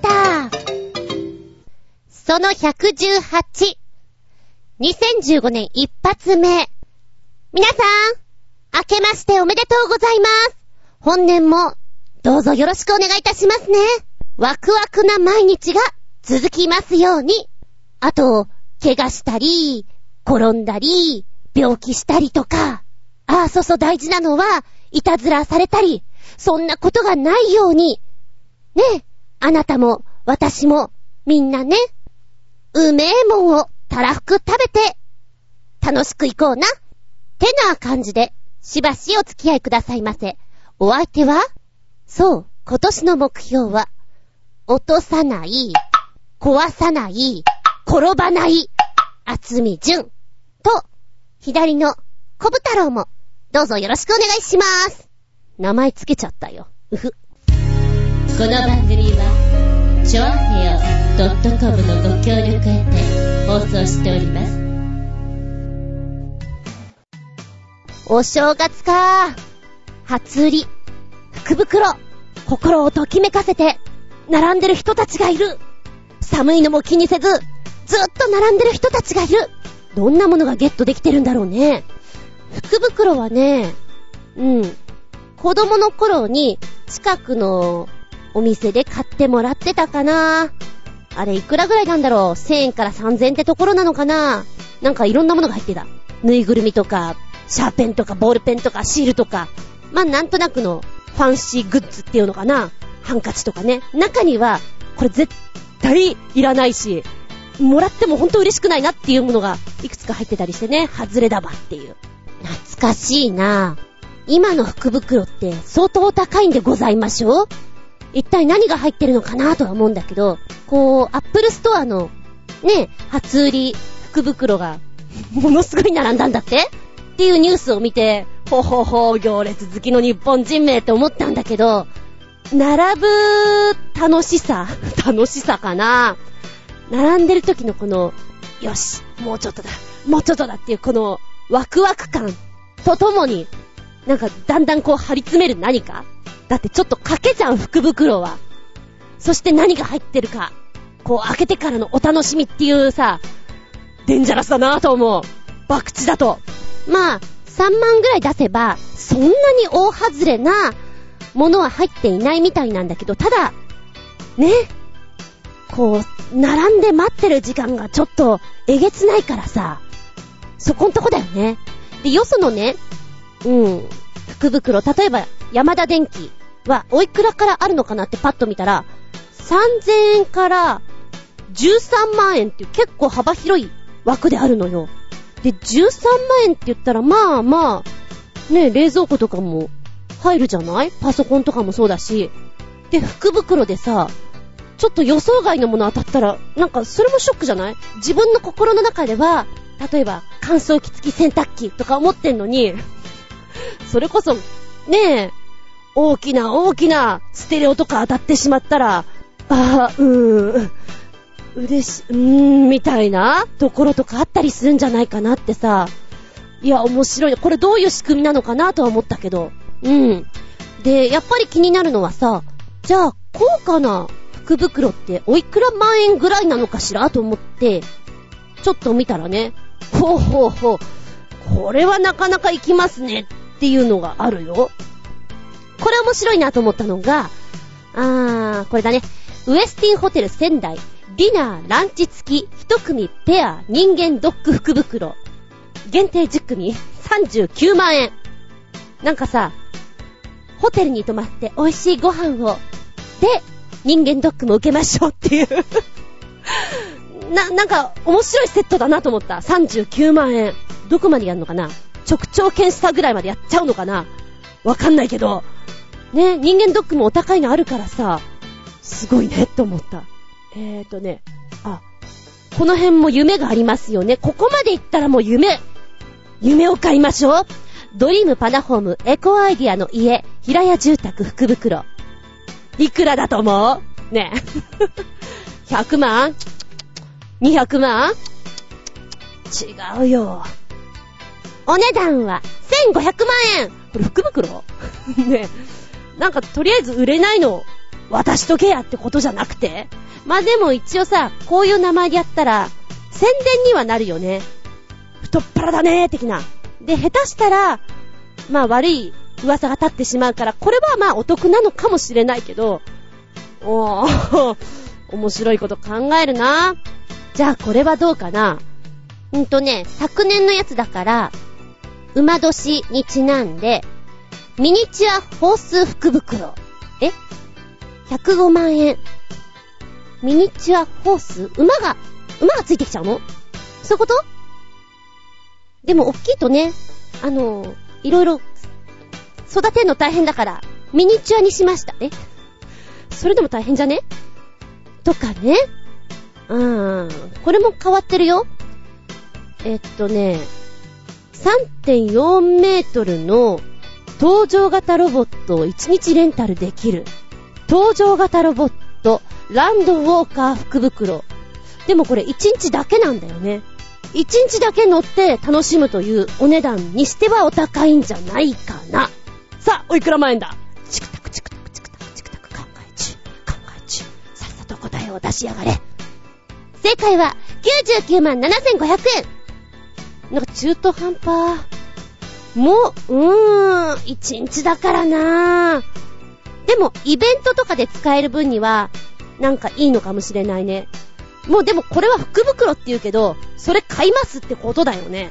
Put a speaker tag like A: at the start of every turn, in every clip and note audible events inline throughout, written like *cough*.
A: タその118。2015年一発目。皆さん、明けましておめでとうございます。本年も、どうぞよろしくお願いいたしますね。ワクワクな毎日が続きますように。あと、怪我したり、転んだり、病気したりとか。ああ、そうそう大事なのは、いたずらされたり、そんなことがないように。ねえ、あなたも、私も、みんなね、うめえもんをたらふく食べて、楽しく行こうな。てな感じで、しばしお付き合いくださいませ。お相手は？そう、今年の目標は、落とさない、壊さない、転ばない、厚み純と、左の小太郎も、どうぞよろしくお願いします。名前つけちゃったよ。うふ。こ
B: の番組は、ちょあへよ .com のご協力へて放送しております。
A: お正月か初売り、福袋、心をときめかせて、並んでる人たちがいる。寒いのも気にせず、ずっと並んでる人たちがいる。どんなものがゲットできてるんだろうね。福袋はね、うん。子供の頃に近くのお店で買ってもらってたかな。あれいくらぐらいなんだろう ?1000 円から3000円ってところなのかななんかいろんなものが入ってた。ぬいぐるみとか、シャーペンとか、ボールペンとか、シールとか。まあ、なんとなくのファンシーグッズっていうのかなハンカチとかね。中には、これ絶対いらないし、もらってもほんと嬉しくないなっていうものがいくつか入ってたりしてね、外れだわっていう。懐かしいな今の福袋って相当高いんでございましょう一体何が入ってるのかなとは思うんだけど、こう、アップルストアの、ね、初売り福袋が、ものすごい並んだんだって？っていうニュースを見て、ほほほ、行列好きの日本人めって思ったんだけど、並ぶ楽しさ *laughs* 楽しさかな？並んでる時のこの、よし、もうちょっとだ、もうちょっとだっていうこのワクワク感とともに、なんかだんだんこう張り詰める何か？だってちょっと賭けじゃん、福袋は。そして何が入ってるか。こう開けてからのお楽しみっていうさ、デンジャラスだなと思う。博打だと。まあ、3万ぐらい出せば、そんなに大外れなものは入っていないみたいなんだけど、ただ、ね、こう、並んで待ってる時間がちょっとえげつないからさ、そこんとこだよね。で、よそのね、うん、福袋、例えば山田電機はおいくらからあるのかなってパッと見たら、3000円から13万円っていう結構幅広い枠であるのよ。で、13万円って言ったら、まあまあ、ね、冷蔵庫とかも入るじゃない？パソコンとかもそうだし。で、福袋でさ、ちょっと予想外のもの当たったら、なんかそれもショックじゃない？自分の心の中では、例えば乾燥機付き洗濯機とか思ってんのに、それこそ、ねえ、大きな大きなステレオとか当たってしまったら、ああ、うーん、嬉し、うーん、みたいなところとかあったりするんじゃないかなってさ、いや、面白い。これどういう仕組みなのかなとは思ったけど。うん。で、やっぱり気になるのはさ、じゃあ、高価な福袋っておいくら万円ぐらいなのかしらと思って、ちょっと見たらね、ほうほうほう、これはなかなか行きますねっていうのがあるよ。これ面白いなと思ったのが、あー、これだね。ウエスティンホテル仙台、ディナー、ランチ付き、一組ペア、人間ドッグ福袋。限定10組、39万円。なんかさ、ホテルに泊まって美味しいご飯を、で、人間ドッグも受けましょうっていう *laughs* な、なんか、面白いセットだなと思った。39万円。どこまでやんのかな直腸検査ぐらいまでやっちゃうのかなわかんないけど。ね、人間ドックもお高いのあるからさ、すごいねって思った。えーとね、あ、この辺も夢がありますよね。ここまで行ったらもう夢、夢を買いましょう。ドリームパナホームエコアイディアの家、平屋住宅福袋。いくらだと思う？ねえ。100万 ?200 万違うよ。お値段は1500万円これ福袋？*laughs* ね。なんかとりあえず売れないの渡しとけやってことじゃなくて？まあでも一応さ、こういう名前でやったら、宣伝にはなるよね。太っ腹だねー、的な。で、下手したら、まあ悪い噂が立ってしまうから、これはまあお得なのかもしれないけど、おー、*laughs* 面白いこと考えるな。じゃあこれはどうかな？んとね、昨年のやつだから、馬年にちなんで、ミニチュアホース福袋。え ?105 万円。ミニチュアホース馬が、馬がついてきちゃうの？そういうこと？でも、大きいとね、あの、いろいろ、育てるの大変だから、ミニチュアにしました。え？それでも大変じゃね？とかね。うーん。これも変わってるよ。えっとね、3.4メートルの搭乗型ロボットを1日レンタルできる。搭乗型ロボット、ランドウォーカー福袋。でもこれ1日だけなんだよね。1日だけ乗って楽しむというお値段にしてはお高いんじゃないかな。さあ、おいくら万円だ？チクタクチクタクチクタクチクタク考え中、考え中。さっさと答えを出しやがれ。正解は99万7500円。なんか中途半端。もう、うーん、1日だからなでも、イベントとかで使える分には、なんかいいのかもしれないね。もうでもこれは福袋って言うけど、それ買いますってことだよね。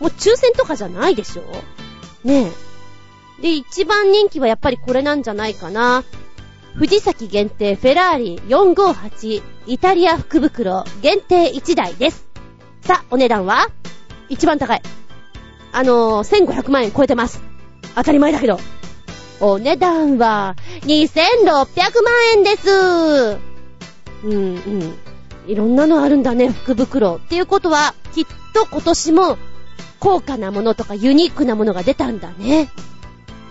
A: もう抽選とかじゃないでしょねえ。で、一番人気はやっぱりこれなんじゃないかな。藤崎限定フェラーリ458イタリア福袋限定1台です。さあ、お値段は？一番高い。あのー、1500万円超えてます。当たり前だけど。お値段は、2600万円です。うんうん。いろんなのあるんだね、福袋。っていうことは、きっと今年も、高価なものとかユニークなものが出たんだね。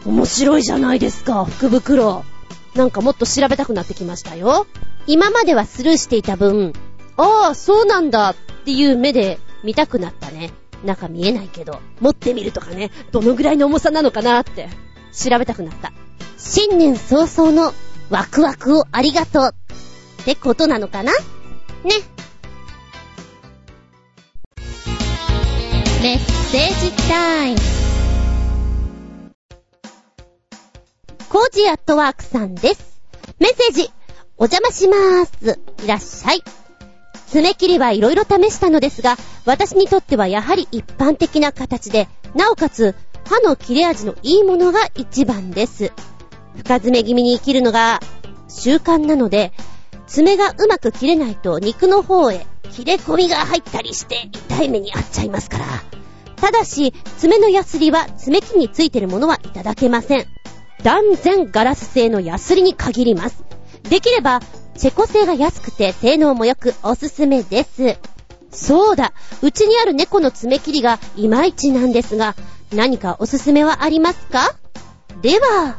A: 面白いじゃないですか、福袋。なんかもっと調べたくなってきましたよ。今まではスルーしていた分、ああ、そうなんだっていう目で見たくなったね。中見えないけど、持ってみるとかね、どのぐらいの重さなのかなって、調べたくなった。新年早々のワクワクをありがとうってことなのかな？ね。
B: メッセージタイム。
A: コージアットワークさんです。メッセージ、お邪魔しまーす。いらっしゃい。爪切りはいろいろ試したのですが、私にとってはやはり一般的な形で、なおかつ、歯の切れ味のいいものが一番です。深爪気味に切るのが習慣なので、爪がうまく切れないと肉の方へ切れ込みが入ったりして痛い目に遭っちゃいますから。ただし、爪のヤスリは爪木についてるものはいただけません。断然ガラス製のヤスリに限ります。できれば、チェコ製が安くて性能も良くおすすめです。そうだ、うちにある猫の爪切りがいまいちなんですが、何かおすすめはありますか？では、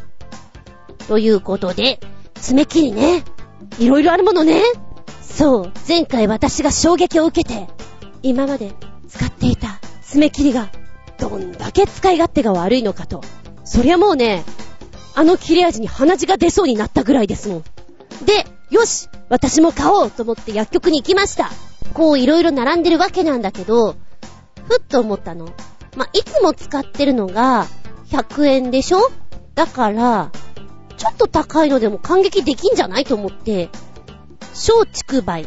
A: ということで、爪切りね。いろいろあるものね。そう、前回私が衝撃を受けて、今まで使っていた爪切りが、どんだけ使い勝手が悪いのかと。そりゃもうね、あの切れ味に鼻血が出そうになったぐらいですもん。で、よし私も買おうと思って薬局に行きました。こういろいろ並んでるわけなんだけど、ふっと思ったの。まいつも使ってるのが100円でしょ？だから、ちょっと高いのでも感激できんじゃないと思って、小畜梅。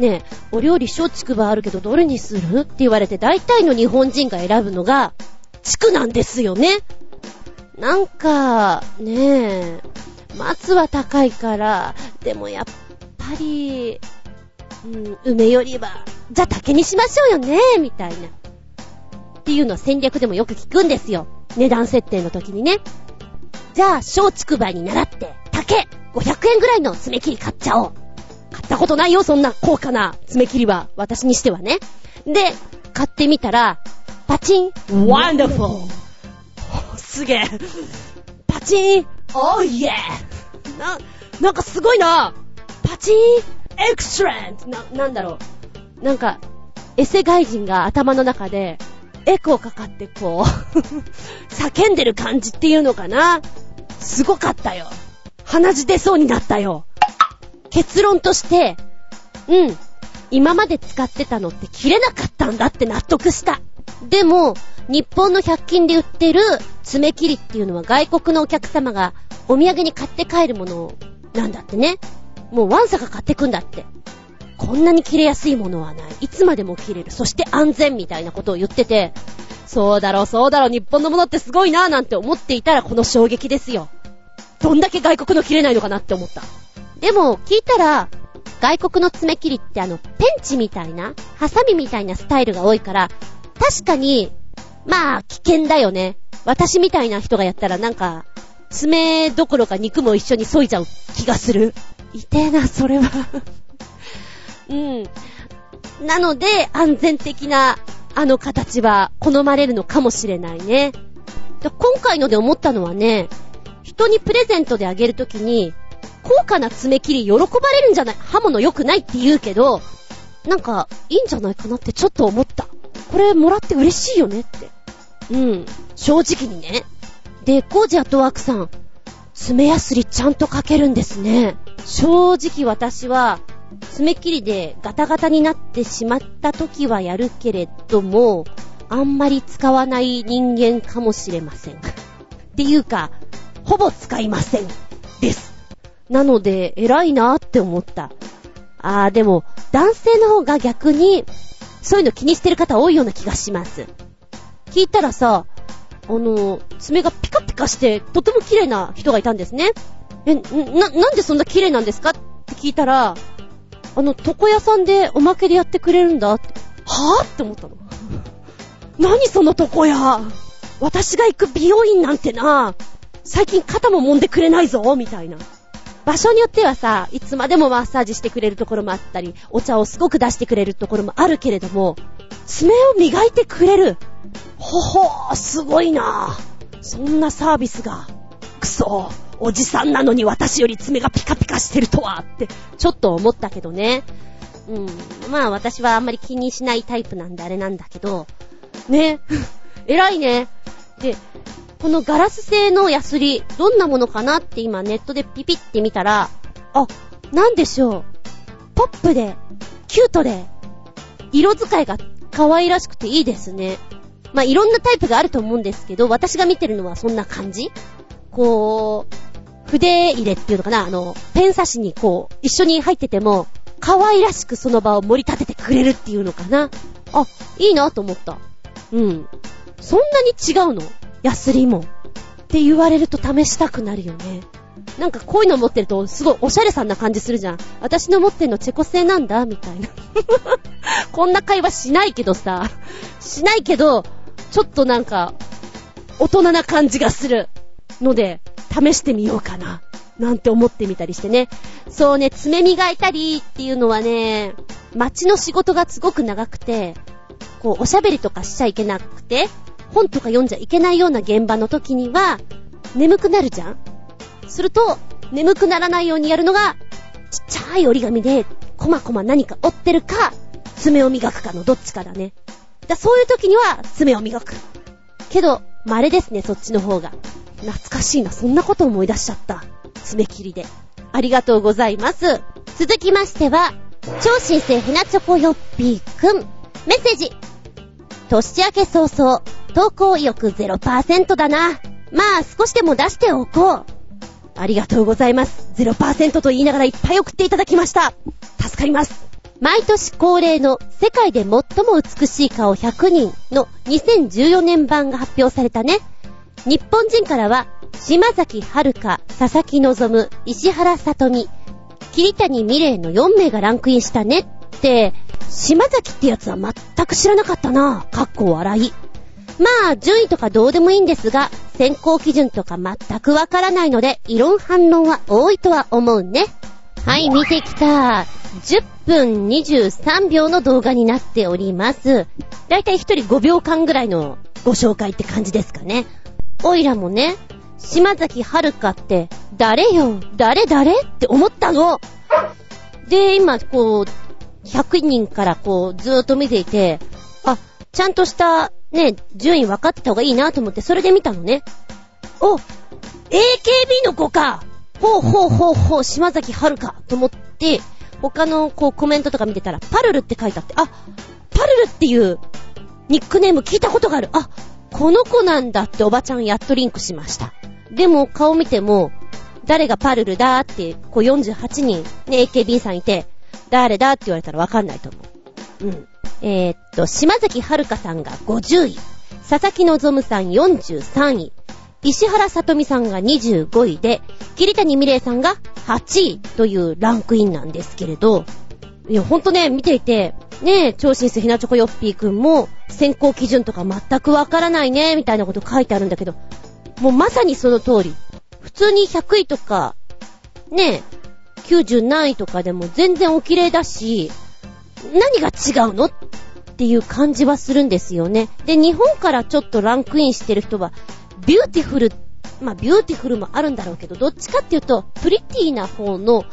A: ねえ、お料理小畜梅あるけどどれにする？って言われて大体の日本人が選ぶのが、畜なんですよね。なんか、ねえ、松は高いから、でもやっぱり、うん、梅よりは、じゃあ竹にしましょうよね、みたいな。っていうのは戦略でもよく聞くんですよ。値段設定の時にね。じゃあ、小竹梅に習って、竹 !500 円ぐらいの爪切り買っちゃおう。買ったことないよ、そんな高価な爪切りは。私にしてはね。で、買ってみたら、パチンワンダフォーすげえパチンおーイエーな、なんかすごいなパチンエクストレントな、なんだろう。なんか、エセ外人が頭の中で、エコーかかってこう *laughs* 叫んでる感じっていうのかな。すごかったよ。鼻血出そうになったよ。結論として、うん、今まで使ってたのって切れなかったんだって納得した。でも、日本の100均で売ってる爪切りっていうのは外国のお客様がお土産に買って帰るものなんだってね。もうワンサが買ってくんだって。こんなに切れやすいものはない。いつまでも切れる。そして安全みたいなことを言ってて、そうだろう、そうだろう、日本のものってすごいなぁなんて思っていたらこの衝撃ですよ。どんだけ外国の切れないのかなって思った。でも、聞いたら、外国の爪切りってあの、ペンチみたいな、ハサミみたいなスタイルが多いから、確かに、まあ、危険だよね。私みたいな人がやったらなんか、爪どころか肉も一緒に削いじゃう気がする。痛えな、それは *laughs* うん。なので、安全的な、あの形は好まれるのかもしれないね。今回ので思ったのはね、人にプレゼントであげるときに、高価な爪切り喜ばれるんじゃない刃物良くないって言うけど、なんか、いいんじゃないかなってちょっと思った。これもらって嬉しいよねって。うん。正直にね。で、コージアットワークさん、爪やすりちゃんとかけるんですね。正直私は、爪切りでガタガタになってしまった時はやるけれども、あんまり使わない人間かもしれません。っていうか、ほぼ使いません。です。なので、偉いなって思った。あー、でも、男性の方が逆に、そういうの気にしてる方多いような気がします。聞いたらさ、あの、爪がピカピカして、とても綺麗な人がいたんですね。え、な、なんでそんな綺麗なんですか？って聞いたら、あの、床屋さんでおまけでやってくれるんだって。はぁ？って思ったの。*laughs* 何その床屋？私が行く美容院なんてな、最近肩も揉んでくれないぞみたいな。場所によってはさ、いつまでもマッサージしてくれるところもあったり、お茶をすごく出してくれるところもあるけれども、爪を磨いてくれる。ほほー、すごいなそんなサービスが。くそおじさんなのに私より爪がピカピカしてるとはって、ちょっと思ったけどね。うん。まあ私はあんまり気にしないタイプなんであれなんだけど、ね。*laughs* 偉いね。で、このガラス製のヤスリ、どんなものかなって今ネットでピピって見たら、あ、なんでしょう。ポップで、キュートで、色使いが可愛らしくていいですね。まあ、いろんなタイプがあると思うんですけど、私が見てるのはそんな感じこう、筆入れっていうのかなあの、ペン差しにこう、一緒に入ってても、可愛らしくその場を盛り立ててくれるっていうのかなあ、いいなと思った。うん。そんなに違うの？ヤスリも。って言われると試したくなるよね。なん。かこういうの持ってるとすごいおしゃれさん。な感じするじゃん。私の持ってるのチェコ製なん。だみたいな。こん。な会話しないけどさ。しないけど、ちょっとなん。か、大人な感じがする。ので、試してみようかな。なん。て思ってみたりしてね。そうね、爪磨いたりっていうのはね、街の仕事がすごく長くて、こう、おしゃべりとかしちゃいけなくて、本とか読んじゃいけないような現場の時には、眠くなるじゃん？すると、眠くならないようにやるのが、ちっちゃい折り紙で、こまこま何か折ってるか、爪を磨くかのどっちかだね。だそういう時には、爪を磨く。けど、稀ですね、そっちの方が。懐かしいな、そんなこと思い出しちゃった。爪切りで。ありがとうございます。続きましては、超新星ヘナチョコヨッピーくん。メッセージ。年明け早々、投稿意欲0%だな。まあ、少しでも出しておこう。ありがとうございます。0%と言いながらいっぱい送っていただきました。助かります。毎年恒例の世界で最も美しい顔100人の2014年版が発表されたね。日本人からは、島崎遥香、佐々木希、石原さとみ、桐谷美玲の4名がランクインしたねって、島崎ってやつは全く知らなかったな。かっこ笑い。まあ、順位とかどうでもいいんですが、選考基準とか全くわからないので、異論反論は多いとは思うね。はい、見てきた。10分23秒の動画になっております。だいたい1人5秒間ぐらいのご紹介って感じですかね。おいらもね、島崎遥香って誰よ？誰誰って思ったの。で、今、こう、100人からこう、ずーっと見ていて、あ、ちゃんとしたね、順位分かってた方がいいなと思って、それで見たのね。お !AKB の子かほうほうほうほう、島崎遥かと思って、他のこうコメントとか見てたら、パルルって書いてあって、あ、パルルっていうニックネーム聞いたことがある。あ、この子なんだっておばちゃんやっとリンクしました。でも顔見ても、誰がパルルだって、こう48人、ね、AKB さんいて、誰だって言われたらわかんないと思う。うん。えー、っと、島崎遥さんが50位、佐々木希さん43位、石原さとみさんが25位で、桐谷美玲さんが8位というランクインなんですけれど、いや、ほんとね、見ていて、ねえ、超新星ひなチョコヨッピーくんも、選考基準とか全くわからないね、みたいなこと書いてあるんだけど、もうまさにその通り。普通に100位とか、ねえ、90何位とかでも全然お綺麗だし、何が違うの？っていう感じはするんですよね。で、日本からちょっとランクインしてる人は、ビューティフル、まあビューティフルもあるんだろうけど、どっちかっていうと、プリティな方の、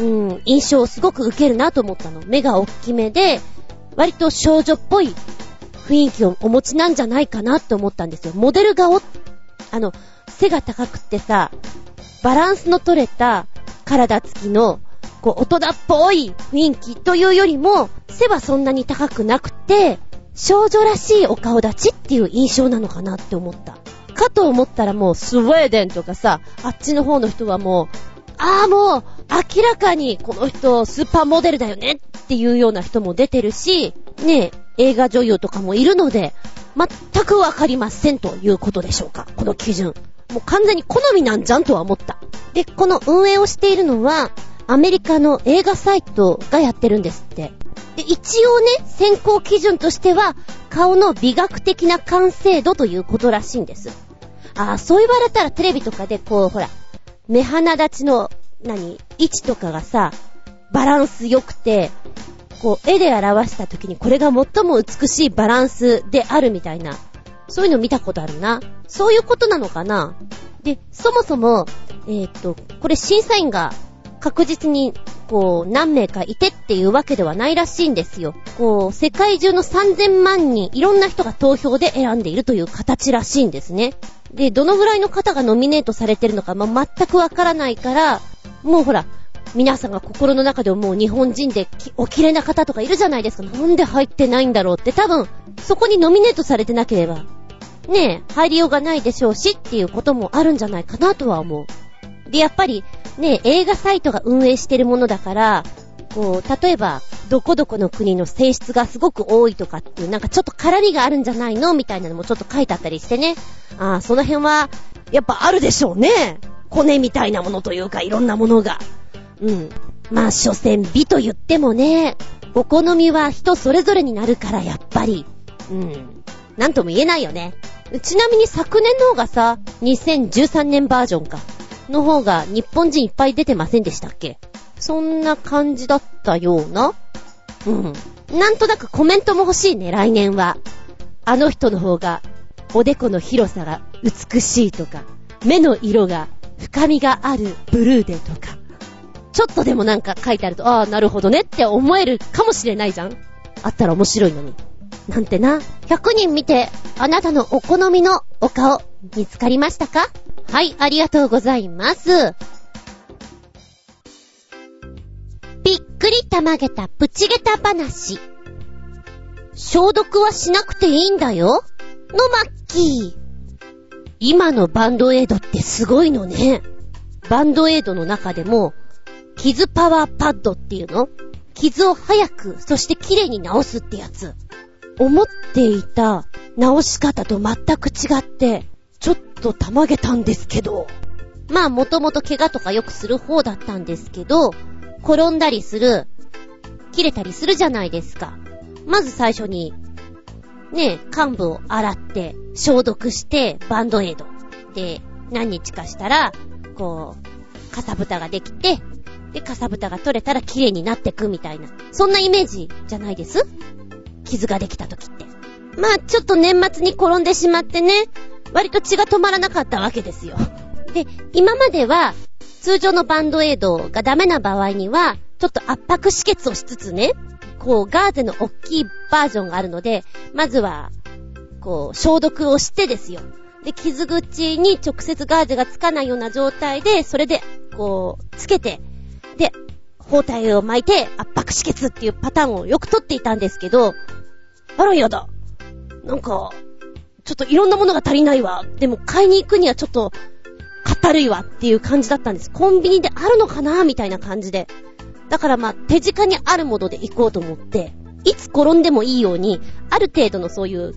A: うん、印象をすごく受けるなと思ったの。目が大きめで、割と少女っぽい雰囲気をお持ちなんじゃないかなって思ったんですよ。モデル顔、あの、背が高くってさ、バランスの取れた体つきの、こう、大人っぽい雰囲気というよりも、背はそんなに高くなくて、少女らしいお顔立ちっていう印象なのかなって思った。かと思ったらもうスウェーデンとかさ、あっちの方の人はもう、ああもう、明らかにこの人スーパーモデルだよねっていうような人も出てるし、ねえ、映画女優とかもいるので、全くわかりませんということでしょうか、この基準。もう完全に好みなんじゃんとは思った。で、この運営をしているのは、アメリカの映画サイトがやってるんですって。で、一応ね、選考基準としては、顔の美学的な完成度ということらしいんです。ああ、そう言われたらテレビとかでこう、ほら、目鼻立ちの、何、位置とかがさ、バランス良くて、こう、絵で表した時にこれが最も美しいバランスであるみたいな、そういうの見たことあるな。そういうことなのかなで、そもそも、えっ、と、これ審査員が確実に、こう、何名かいてっていうわけではないらしいんですよ。こう、世界中の3000万人、いろんな人が投票で選んでいるという形らしいんですね。で、どのぐらいの方がノミネートされてるのか、まあ、全くわからないから、もうほら、皆さんが心の中でもう日本人でお綺麗な方とかいるじゃないですか。なんで入ってないんだろうって多分、そこにノミネートされてなければ、ねえ、入りようがないでしょうしっていうこともあるんじゃないかなとは思う。で、やっぱり、ね、映画サイトが運営してるものだから、こう、例えば、どこどこの国の性質がすごく多いとかっていう、なんかちょっと絡みがあるんじゃないのみたいなのもちょっと書いてあったりしてね。ああ、その辺は、やっぱあるでしょうね。骨みたいなものというか、いろんなものが。うん。まあ、所詮美と言ってもね、お好みは人それぞれになるから、やっぱり。うん。なんとも言えないよね。ちなみに昨年の方がさ、2013年バージョンか。の方が日本人いっぱい出てませんでしたっけ？そんな感じだったようなうん。なんとなくコメントも欲しいね、来年は。あの人の方が、おでこの広さが美しいとか、目の色が深みがあるブルーでとか。ちょっとでもなんか書いてあると、ああ、なるほどねって思えるかもしれないじゃんあったら面白いのに。なんてな。100人見て、あなたのお好みのお顔、見つかりましたか？はい、ありがとうございます。びっくりたまげたプチゲタ話。消毒はしなくていいんだよ。のマッキー。今のバンドエイドってすごいのね。バンドエイドの中でも、傷パワーパッドっていうの？傷を早く、そして綺麗に治すってやつ。思っていた治し方と全く違って、ちょっとたまげたんですけど。まあもともと怪我とかよくする方だったんですけど、転んだりする、切れたりするじゃないですか。まず最初に、ね、幹部を洗って、消毒して、バンドエイド。で、何日かしたら、こう、かさぶたができて、で、かさぶたが取れたら綺麗になってくみたいな。そんなイメージじゃないです？傷ができた時って。まあ、ちょっと年末に転んでしまってね、割と血が止まらなかったわけですよ。で、今までは、通常のバンドエイドがダメな場合には、ちょっと圧迫止血をしつつね、こう、ガーゼの大きいバージョンがあるので、まずは、こう、消毒をしてですよ。で、傷口に直接ガーゼがつかないような状態で、それでこう、つけて、で、包帯を巻いて圧迫止血っていうパターンをよく取っていたんですけど、あらやだ。なんか、ちょっといろんなものが足りないわ。でも買いに行くにはちょっと、かたるいわっていう感じだったんです。コンビニであるのかなみたいな感じで。だからまあ、手近にあるもので行こうと思って、いつ転んでもいいように、ある程度のそういう、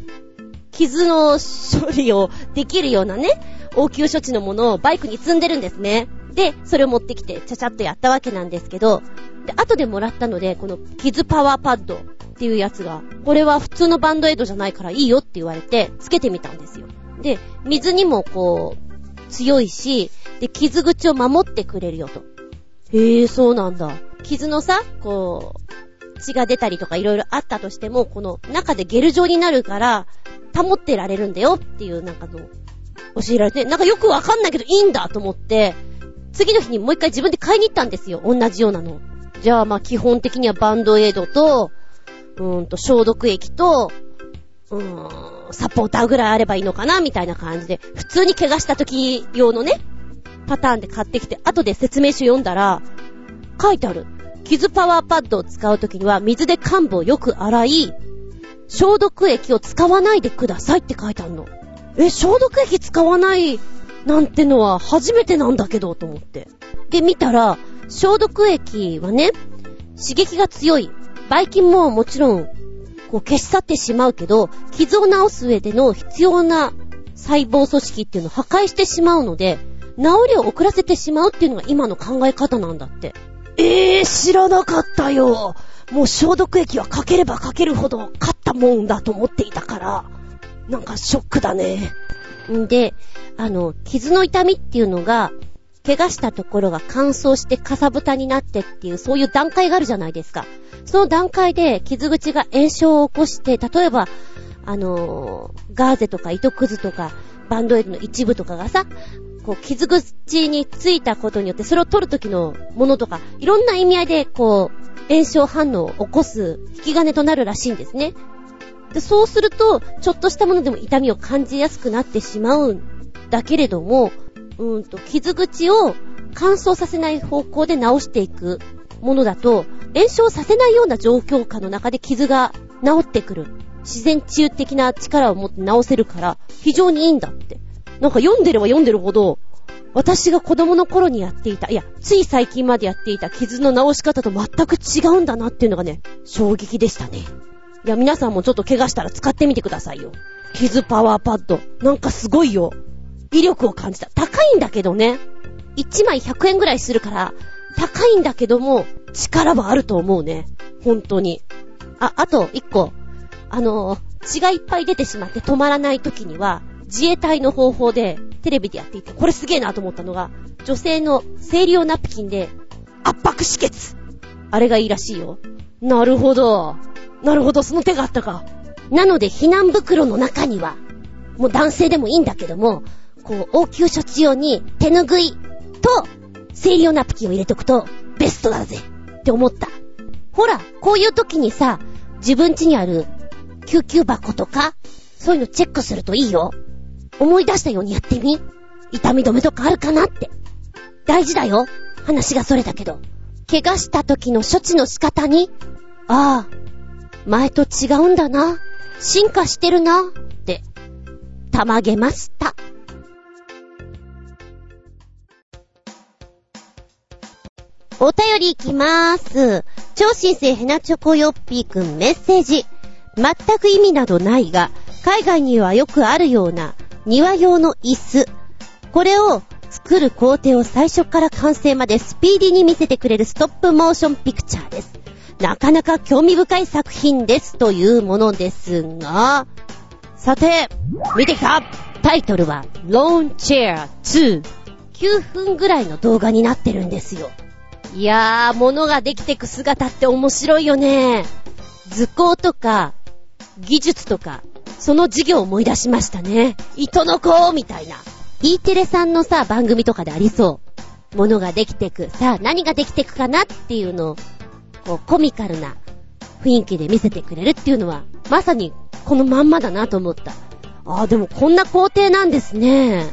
A: 傷の処理をできるようなね、応急処置のものをバイクに積んでるんですね。で、それを持ってきて、ちゃちゃっとやったわけなんですけど、で、後でもらったので、この、傷パワーパッドっていうやつが、これは普通のバンドエイドじゃないからいいよって言われて、つけてみたんですよ。で、水にもこう、強いし、で、傷口を守ってくれるよと。へえ、そうなんだ。傷のさ、こう、血が出たりとか色々あったとしても、この中でゲル状になるから、保ってられるんだよっていうなんかの、教えられて、なんかよくわかんないけどいいんだと思って、次の日にもう一回自分で買いに行ったんですよ。同じようなの。じゃあまあ基本的にはバンドエイドと、うーんと消毒液と、うーん、サポーターぐらいあればいいのかなみたいな感じで、普通に怪我した時用のね、パターンで買ってきて、後で説明書読んだら、書いてある。傷パワーパッドを使う時には水で患部をよく洗い、消毒液を使わないでくださいって書いてあるの。え、消毒液使わないなんてのは初めてなんだけど、と思って。で、見たら、消毒液はね、刺激が強い。ばい菌ももちろん、こう消し去ってしまうけど、傷を治す上での必要な細胞組織っていうのを破壊してしまうので、治りを遅らせてしまうっていうのが今の考え方なんだって。ええー、知らなかったよ。もう消毒液はかければかけるほど勝ったもんだと思っていたから、なんかショックだね。んで、あの、傷の痛みっていうのが、怪我したところが乾燥してかさぶたになってっていう、そういう段階があるじゃないですか。その段階で傷口が炎症を起こして、例えば、あのー、ガーゼとか糸くずとか、バンドエイドの一部とかがさ、こう、傷口についたことによって、それを取るときのものとか、いろんな意味合いで、こう、炎症反応を起こす引き金となるらしいんですね。で、そうすると、ちょっとしたものでも痛みを感じやすくなってしまうんだけれども、うんと、傷口を乾燥させない方向で治していくものだと、炎症させないような状況下の中で傷が治ってくる。自然治癒的な力を持って治せるから、非常にいいんだって。なんか読んでれば読んでるほど、私が子供の頃にやっていた、いや、つい最近までやっていた傷の治し方と全く違うんだなっていうのがね、衝撃でしたね。いや、皆さんもちょっと怪我したら使ってみてくださいよ。傷パワーパッド。なんかすごいよ。威力を感じた。高いんだけどね。1枚100円ぐらいするから、高いんだけども、力はあると思うね。本当に。あ、あと、1個。あの血がいっぱい出てしまって止まらない時には、自衛隊の方法でテレビでやっていて、これすげえなと思ったのが、女性の生理用ナプキンで圧迫止血。あれがいいらしいよ。なるほど。なるほど、その手があったか。なので、避難袋の中には、もう男性でもいいんだけども、こう、応急処置用に手ぬぐいと、生理用ナプキンを入れとくと、ベストだぜって思った。ほら、こういう時にさ、自分家にある救急箱とか、そういうのチェックするといいよ。思い出したようにやってみ痛み止めとかあるかなって。大事だよ。話がそれだけど。怪我した時の処置の仕方に、ああ、前と違うんだな。進化してるな。って、たまげました。お便りいきまーす。超新星ヘナチョコヨッピーくんメッセージ。全く意味などないが、海外にはよくあるような庭用の椅子。これを作る工程を最初から完成までスピーディーに見せてくれるストップモーションピクチャーです。なかなか興味深い作品ですというものですが、さて、見てきたタイトルは、ローンチェア2。9分ぐらいの動画になってるんですよ。いやー、物ができてく姿って面白いよね。図工とか、技術とか、その授業を思い出しましたね。糸の子みたいな。E テレさんのさ、番組とかでありそう。物ができてく。さあ、何ができてくかなっていうのをこう、コミカルな雰囲気で見せてくれるっていうのは、まさにこのまんまだなと思った。ああ、でもこんな工程なんですね。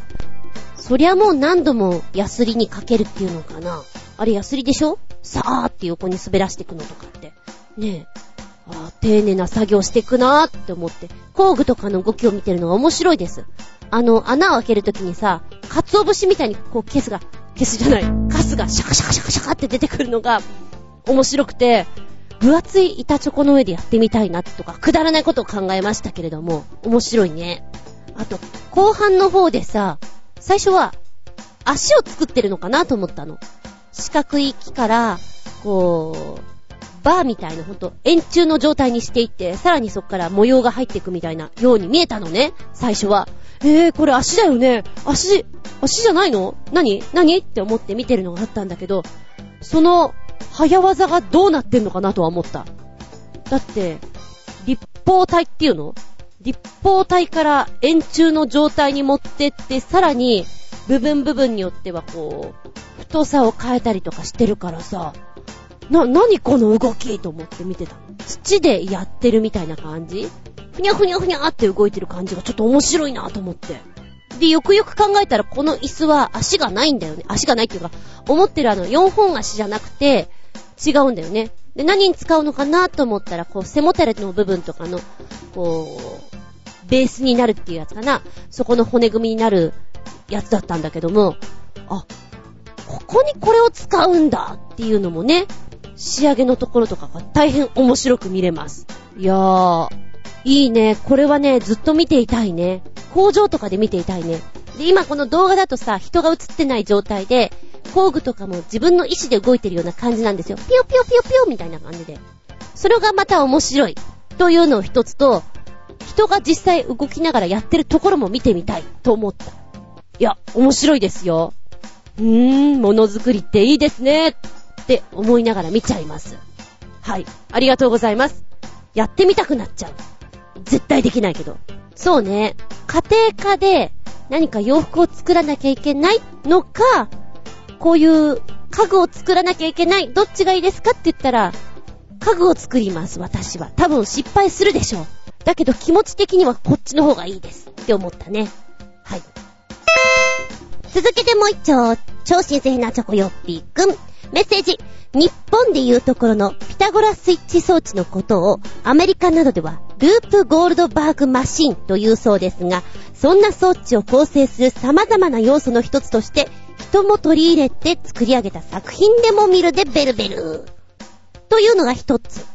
A: そりゃもう何度もヤスリにかけるっていうのかな。あれヤスリでしょ？さーって横に滑らしていくのとかって。ねえ。ああ、丁寧な作業していくなーって思って、工具とかの動きを見てるのが面白いです。あの、穴を開けるときにさ、鰹節みたいにこう、ケスが、ケスじゃない、カスがシャカシャカシャカシャカって出てくるのが、面白くて、分厚い板チョコの上でやってみたいなとか、くだらないことを考えましたけれども、面白いね。あと、後半の方でさ、最初は、足を作ってるのかなと思ったの。四角い木から、こう、バーみたいなほんと円柱の状態にしていって、さらにそっから模様が入っていくみたいなように見えたのね、最初は。えー、これ足だよね。足、足じゃないの？何？何？って思って見てるのがあったんだけど、その、早技がどうなってんのかなとは思った。だって、立方体っていうの？立方体から円柱の状態に持ってって、さらに、部分部分によってはこう、太さを変えたりとかしてるからさ、な、なにこの動きと思って見てた。土でやってるみたいな感じ？ふにゃふにゃふにゃって動いてる感じがちょっと面白いなと思って。で、よくよく考えたらこの椅子は足がないんだよね。足がないっていうか、思ってるあの4本足じゃなくて、違うんだよね。で、何に使うのかなと思ったら、こう、背もたれの部分とかの、こう、ベースになるっていうやつかな。そこの骨組みになるやつだったんだけども、あ、ここにこれを使うんだっていうのもね、仕上げのところとかが大変面白く見れます。いやー、いいね。これはね、ずっと見ていたいね。工場とかで見ていたいね。で、今この動画だとさ、人が映ってない状態で、工具とかも自分の意思で動いてるような感じなんですよ。ピヨピヨピヨピヨみたいな感じで。それがまた面白い。というのを一つと、人が実際動きながらやってるところも見てみたいと思った。いや、面白いですよ。うーん、ものづくりっていいですね。って思いながら見ちゃいます。はい。ありがとうございます。やってみたくなっちゃう。絶対できないけど。そうね。家庭科で何か洋服を作らなきゃいけないのか、こういう家具を作らなきゃいけない。どっちがいいですかって言ったら、家具を作ります、私は。多分失敗するでしょう。だけど気持ち的にはこっちの方がいいです。って思ったね。はい。続けてもう一丁、超新鮮なチョコヨッピーくん。メッセージ。日本でいうところのピタゴラスイッチ装置のことをアメリカなどではループゴールドバーグマシンというそうですが、そんな装置を構成する様々な要素の一つとして人も取り入れて作り上げた作品でも見るでベルベル。というのが一つ。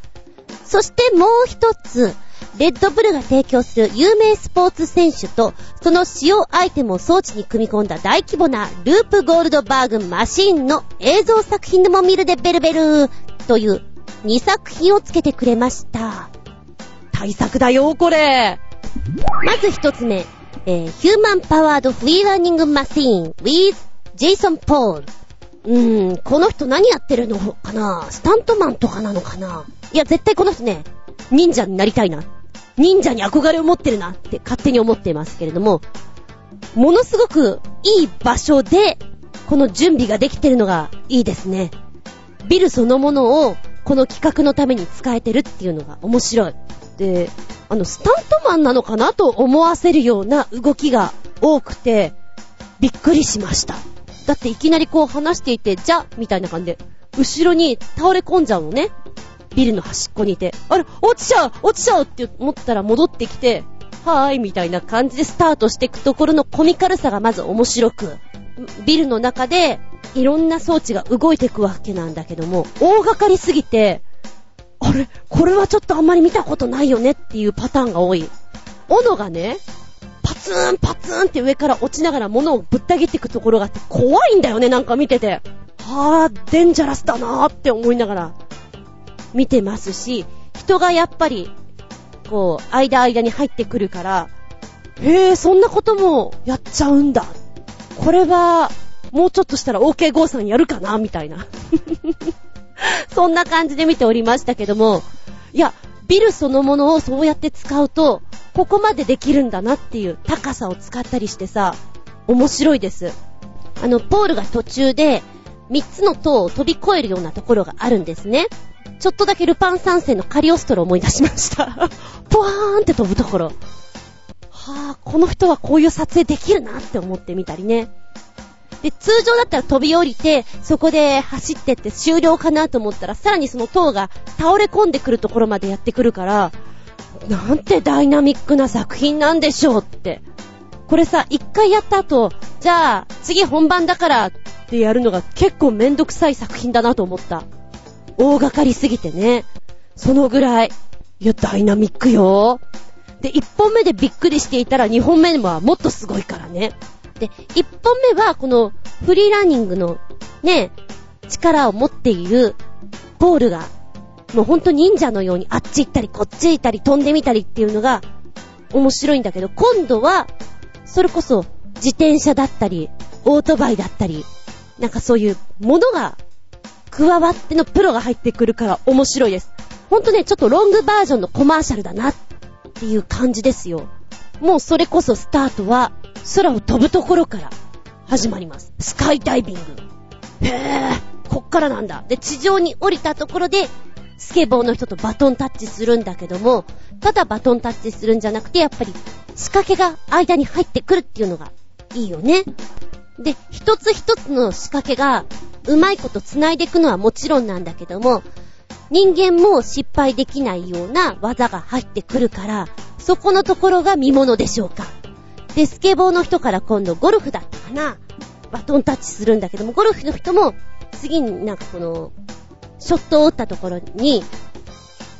A: そしてもう一つ、レッドブルが提供する有名スポーツ選手と、その使用アイテムを装置に組み込んだ大規模なループゴールドバーグマシンの映像作品でも見るでベルベルという2作品をつけてくれました。対策だよ、これ。まず一つ目、えー、ヒューマンパワードフリーラーニングマシン with ジェイソン・ポール。うーん、この人何やってるのかな？スタントマンとかなのかな？いや、絶対この人ね、忍者になりたいな。忍者に憧れを持ってるなって勝手に思ってますけれども、ものすごくいい場所で、この準備ができてるのがいいですね。ビルそのものをこの企画のために使えてるっていうのが面白い。で、あの、スタントマンなのかなと思わせるような動きが多くて、びっくりしました。だっていきなりこう話していて、じゃみたいな感じで、後ろに倒れ込んじゃうのね。ビルの端っこにいて、あれ、落ちちゃう落ちちゃうって思ったら戻ってきて、はーい、みたいな感じでスタートしていくところのコミカルさがまず面白く、ビルの中でいろんな装置が動いていくわけなんだけども、大掛かりすぎて、あれ、これはちょっとあんまり見たことないよねっていうパターンが多い。斧がね、パツーンパツーンって上から落ちながら物をぶった切っていくところがあって怖いんだよね、なんか見てて。はぁ、デンジャラスだなーって思いながら見てますし、人がやっぱり、こう、間間に入ってくるから、へえ、そんなこともやっちゃうんだ。これは、もうちょっとしたら OK ゴーさんやるかなみたいな。*laughs* そんな感じで見ておりましたけども、いや、ビルそのものをそうやって使うと、ここまでできるんだなっていう高さを使ったりしてさ、面白いです。あの、ポールが途中で、3つの塔を飛び越えるようなところがあるんですね。ちょっとだけルパン三世のカリオストロを思い出しました。*laughs* ポワーンって飛ぶところ。はあ、この人はこういう撮影できるなって思ってみたりね。で、通常だったら飛び降りて、そこで走ってって終了かなと思ったら、さらにその塔が倒れ込んでくるところまでやってくるから、なんてダイナミックな作品なんでしょうって。これさ、一回やった後、じゃあ、次本番だからってやるのが結構めんどくさい作品だなと思った。大掛かりすぎてね。そのぐらい。いや、ダイナミックよ。で、1本目でびっくりしていたら2本目はもっとすごいからね。で、1本目はこのフリーランニングのね、力を持っているボールが、もうほんと忍者のようにあっち行ったりこっち行ったり飛んでみたりっていうのが面白いんだけど、今度は、それこそ自転車だったり、オートバイだったり、なんかそういうものが加わってのプロが入ってくるから面白いです。ほんとね、ちょっとロングバージョンのコマーシャルだなっていう感じですよ。もうそれこそスタートは空を飛ぶところから始まります。スカイダイビング。へぇ、こっからなんだ。で、地上に降りたところで、スケボーの人とバトンタッチするんだけども、ただバトンタッチするんじゃなくて、やっぱり仕掛けが間に入ってくるっていうのがいいよね。で、一つ一つの仕掛けがうまいこと繋いでいくのはもちろんなんだけども、人間も失敗できないような技が入ってくるから、そこのところが見物でしょうか。で、スケボーの人から今度ゴルフだったかな。バトンタッチするんだけども、ゴルフの人も、次になんかこの、ショットを打ったところに、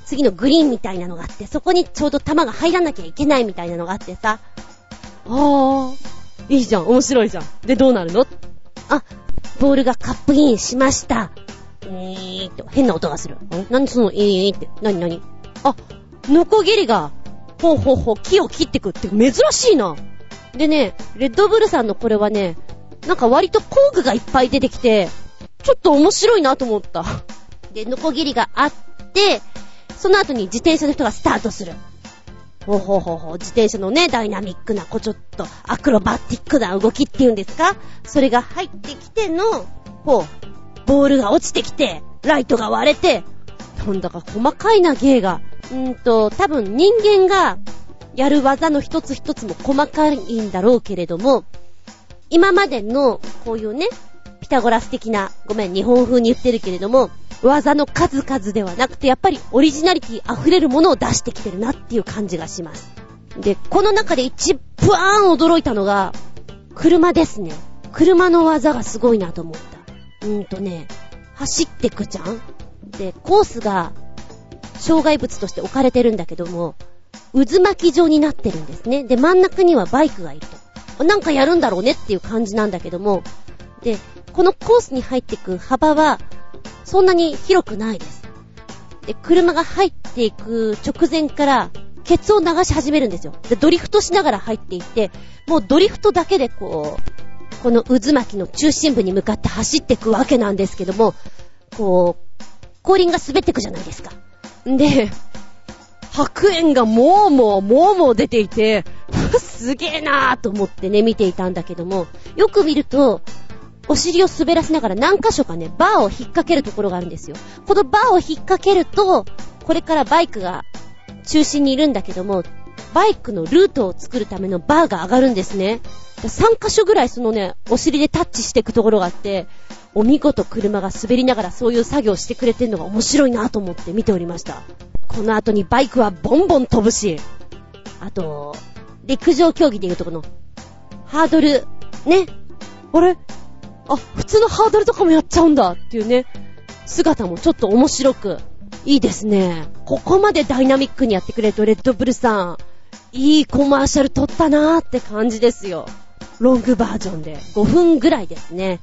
A: 次のグリーンみたいなのがあって、そこにちょうど球が入らなきゃいけないみたいなのがあってさ、あー、いいじゃん、面白いじゃん。で、どうなるの？あ、ボールがカップインしました。えーって変な音がする。ん？何そのえーって。なになにあ、ノコギリが、ほうほうほう、木を切ってくって珍しいな。でね、レッドブルさんのこれはね、なんか割と工具がいっぱい出てきて、ちょっと面白いなと思った。*laughs* で、ノコギリがあって、その後に自転車の人がスタートする。ほうほうほうほう、自転車のね、ダイナミックな、こうちょっと、アクロバティックな動きっていうんですか？それが入ってきての、ほう、ボールが落ちてきて、ライトが割れて、なんだか細かいな芸が。うんと、多分人間がやる技の一つ一つも細かいんだろうけれども、今までのこういうね、ピタゴラス的な、ごめん、日本風に言ってるけれども、技の数々ではなくて、やっぱりオリジナリティ溢れるものを出してきてるなっていう感じがします。で、この中で一番驚いたのが、車ですね。車の技がすごいなと思った。うーんとね、走ってくじゃんで、コースが、障害物として置かれてるんだけども、渦巻き状になってるんですね。で、真ん中にはバイクがいると。なんかやるんだろうねっていう感じなんだけども、で、このコースに入っていく幅は、そんなに広くないです。で、車が入っていく直前から、ケツを流し始めるんですよ。で、ドリフトしながら入っていって、もうドリフトだけでこう、この渦巻きの中心部に向かって走っていくわけなんですけども、こう、後輪が滑っていくじゃないですか。で、白煙がもうもうもうもう出ていて、すげえなーと思ってね、見ていたんだけども、よく見ると、お尻を滑らせながら何箇所かね、バーを引っ掛けるところがあるんですよ。このバーを引っ掛けると、これからバイクが中心にいるんだけども、バイクのルートを作るためのバーが上がるんですね。3箇所ぐらいそのね、お尻でタッチしていくところがあって、お見事車が滑りながらそういう作業をしてくれてるのが面白いなと思って見ておりました。この後にバイクはボンボン飛ぶし、あと、陸上競技でいうとこの、ハードル、ね。あれ？あ、普通のハードルとかもやっちゃうんだっていうね、姿もちょっと面白く、いいですね。ここまでダイナミックにやってくれると、レッドブルさん、いいコマーシャル撮ったなーって感じですよ。ロングバージョンで。5分ぐらいですね。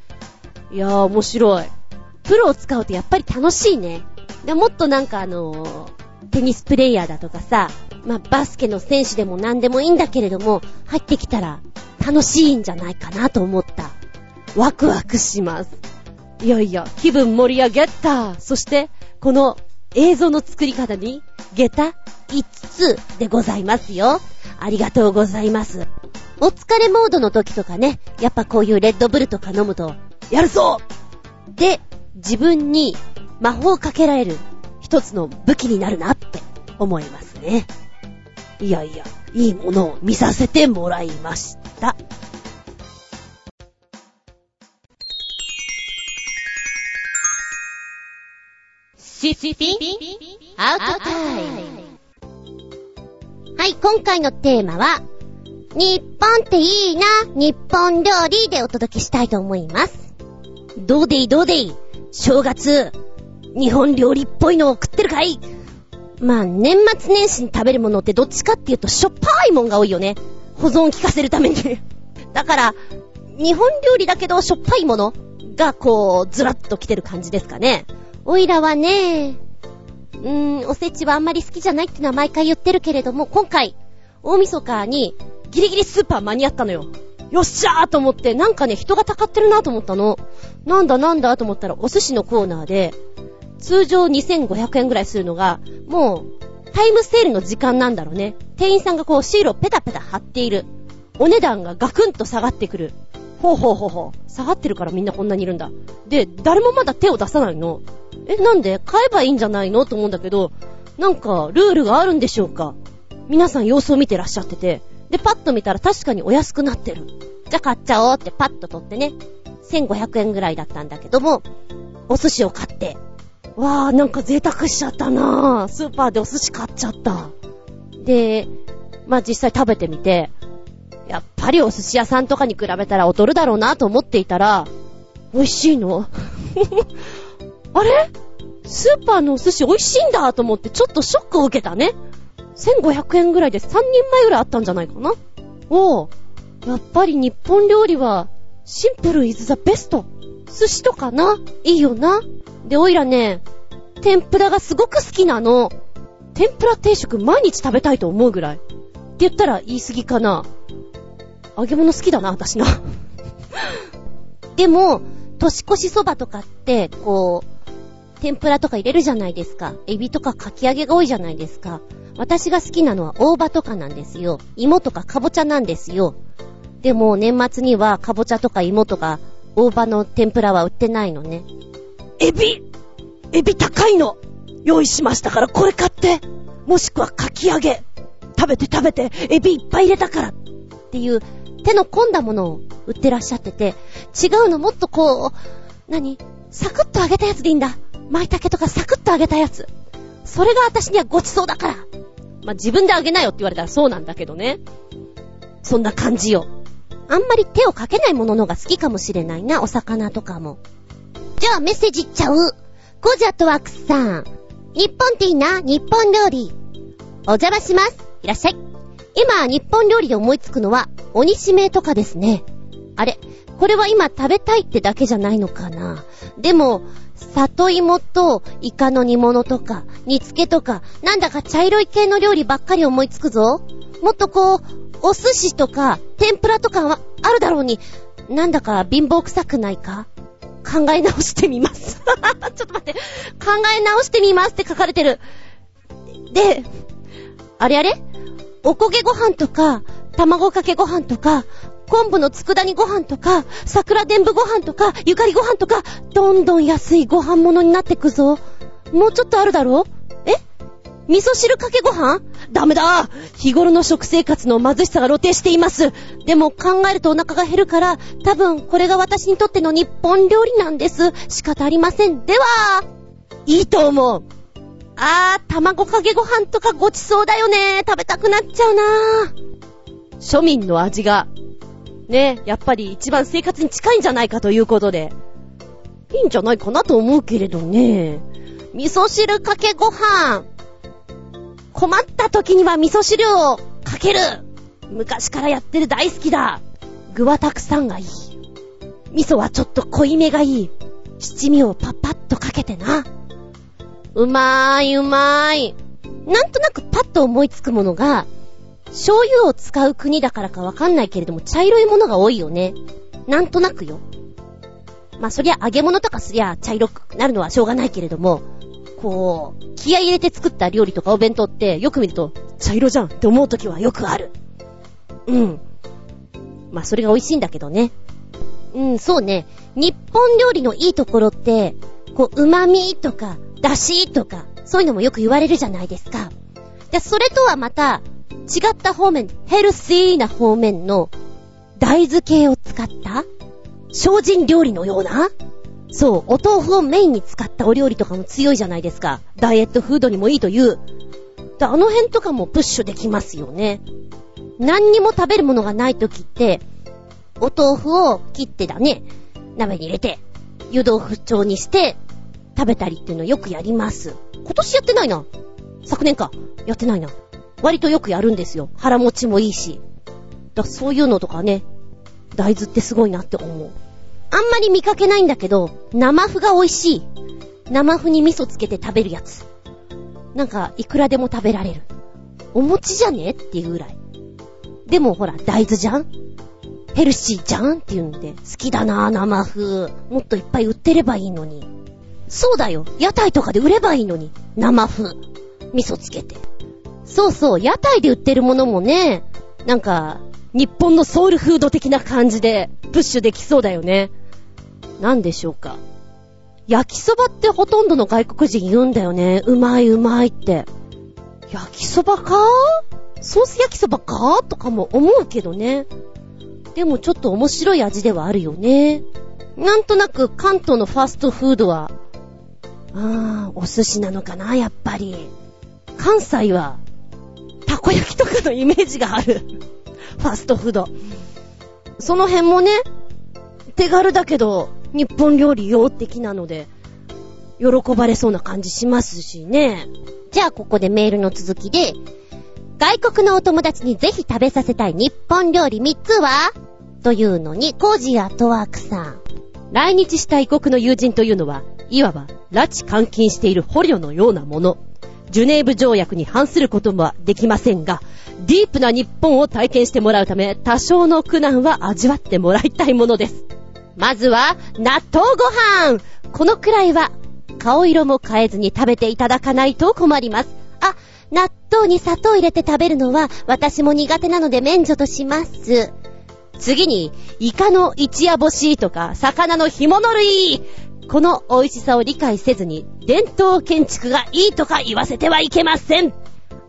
A: いやー、面白い。プロを使うとやっぱり楽しいね。で、もっとなんかあのー、テニスプレイヤーだとかさ、まあ、バスケの選手でも何でもいいんだけれども、入ってきたら楽しいんじゃないかなと思った。ワクワクします。いやいや、気分盛り上げた。そして、この映像の作り方に、下駄5つでございますよ。ありがとうございます。お疲れモードの時とかね、やっぱこういうレッドブルとか飲むと、やるぞで、自分に魔法をかけられる一つの武器になるなって思いますね。いやいや、いいものを見させてもらいました。
B: シッピン？アウトタイム
A: はい、今回のテーマは、日本っていいな、日本料理でお届けしたいと思います。どうでいい？どうでい？正月、日本料理っぽいのを食ってるかい？まあ、年末年始に食べるものってどっちかっていうとしょっぱいもんが多いよね。保存効かせるために *laughs* だから、日本料理だけどしょっぱいものがこう、ずらっと来てる感じですかね。おいらはね、うーん、おせちはあんまり好きじゃないってのは毎回言ってるけれども、今回、大晦日にギリギリスーパー間に合ったのよ。よっしゃーと思って、なんかね、人がたかってるなと思ったの。なんだなんだと思ったら、お寿司のコーナーで、通常2500円ぐらいするのが、もう、タイムセールの時間なんだろうね。店員さんがこうシールをペタペタ貼っている。お値段がガクンと下がってくる。ほうほうほうほう。下がってるからみんなこんなにいるんだ。で、誰もまだ手を出さないの。え、なんで買えばいいんじゃないの？と思うんだけど、なんか、ルールがあるんでしょうか？皆さん様子を見てらっしゃってて、で、パッと見たら確かにお安くなってる。じゃあ買っちゃおうってパッと取ってね。1500円ぐらいだったんだけども、お寿司を買って、わー、なんか贅沢しちゃったなぁ。スーパーでお寿司買っちゃった。で、まあ、実際食べてみて、やっぱりお寿司屋さんとかに比べたら劣るだろうなと思っていたら、美味しいの？*laughs* あれ？スーパーのお寿司美味しいんだと思ってちょっとショックを受けたね。1500円ぐらいで3人前ぐらいあったんじゃないかなおやっぱり日本料理はシンプルイズザベスト。寿司とかないいよな。で、おいらね、天ぷらがすごく好きなの。天ぷら定食毎日食べたいと思うぐらい。って言ったら言い過ぎかな。揚げ物好きだな、私な。*laughs* でも、年越しそばとかって、こう、天ぷらとか入れるじゃないですか。エビとかかき揚げが多いじゃないですか。私が好きなのは大葉とかなんですよ。芋とかかぼちゃなんですよ。でも年末にはかぼちゃとか芋とか大葉の天ぷらは売ってないのね。エビエビ高いの用意しましたからこれ買ってもしくはかき揚げ食べて食べてエビいっぱい入れたからっていう手の込んだものを売ってらっしゃってて、違うのもっとこう、何？サクッと揚げたやつでいいんだ。舞茸とかサクッと揚げたやつ。それが私にはごちそうだから。まあ、自分で揚げなよって言われたらそうなんだけどね。そんな感じよ。あんまり手をかけないもののが好きかもしれないな、お魚とかも。じゃあメッセージいっちゃう。ゴジャットワクさん。日本っていいな、日本料理。お邪魔します。いらっしゃい。今、日本料理で思いつくのは、鬼しめとかですね。あれ、これは今食べたいってだけじゃないのかな。でも、里芋とイカの煮物とか、煮付けとか、なんだか茶色い系の料理ばっかり思いつくぞ。もっとこう、お寿司とか、天ぷらとかはあるだろうに、なんだか貧乏臭くないか？考え直してみます。*laughs* ちょっと待って。考え直してみますって書かれてる。で、あれあれ？おこげご飯とか、卵かけご飯とか、昆布の佃煮ご飯とか、桜伝部ご飯とか、ゆかりご飯とか、どんどん安いご飯物になってくぞ。もうちょっとあるだろ？え？味噌汁かけご飯？ダメだ日頃の食生活の貧しさが露呈しています。でも考えるとお腹が減るから、多分これが私にとっての日本料理なんです。仕方ありません。では、いいと思う。あー、卵かけご飯とかごちそうだよね。食べたくなっちゃうな庶民の味が、ね、やっぱり一番生活に近いんじゃないかということで、いいんじゃないかなと思うけれどね。味噌汁かけご飯。困った時には味噌汁をかける。昔からやってる大好きだ。具はたくさんがいい。味噌はちょっと濃いめがいい。七味をパパッとかけてな。うまーい、うまーい。なんとなくパッと思いつくものが、醤油を使う国だからかわかんないけれども、茶色いものが多いよね。なんとなくよ。まあ、そりゃ揚げ物とかすりゃ茶色くなるのはしょうがないけれども、こう、気合入れて作った料理とかお弁当ってよく見ると茶色じゃんって思う時はよくある。うん。まあ、それが美味しいんだけどね。うん、そうね。日本料理のいいところって、こう、旨味とか、だしとか、そういうのもよく言われるじゃないですか。で、それとはまた、違った方面、ヘルシーな方面の大豆系を使った精進料理のようなそう、お豆腐をメインに使ったお料理とかも強いじゃないですか。ダイエットフードにもいいという。あの辺とかもプッシュできますよね。何にも食べるものがない時って、お豆腐を切ってだね、鍋に入れて、湯豆腐調にして食べたりっていうのをよくやります。今年やってないな。昨年か。やってないな。割とよくやるんですよ。腹持ちもいいし。だそういうのとかね、大豆ってすごいなって思う。あんまり見かけないんだけど、生麩が美味しい。生麩に味噌つけて食べるやつ。なんか、いくらでも食べられる。お餅じゃねっていうぐらい。でもほら、大豆じゃんヘルシーじゃんっていうんで、好きだなぁ、生麩。もっといっぱい売ってればいいのに。そうだよ。屋台とかで売ればいいのに。生麩。味噌つけて。そうそう、屋台で売ってるものもね、なんか、日本のソウルフード的な感じで、プッシュできそうだよね。なんでしょうか。焼きそばってほとんどの外国人言うんだよね。うまいうまいって。焼きそばか？ソース焼きそばか？とかも思うけどね。でもちょっと面白い味ではあるよね。なんとなく関東のファストフードはああ、お寿司なのかな、やっぱり。関西は、たこ焼きとかのイメージがある。*laughs* ファストフード。その辺もね、手軽だけど、日本料理用的なので、喜ばれそうな感じしますしね。じゃあ、ここでメールの続きで、外国のお友達にぜひ食べさせたい日本料理3つは？というのに、コージアトワークさん。来日した異国の友人というのは、いわば、拉致監禁している捕虜のようなもの。ジュネーブ条約に反することはできませんが、ディープな日本を体験してもらうため、多少の苦難は味わってもらいたいものです。まずは、納豆ご飯このくらいは、顔色も変えずに食べていただかないと困ります。あ、納豆に砂糖入れて食べるのは、私も苦手なので免除とします。次に、イカの一夜干しとか、魚の干物類この美味しさを理解せずに、伝統建築がいいとか言わせてはいけません。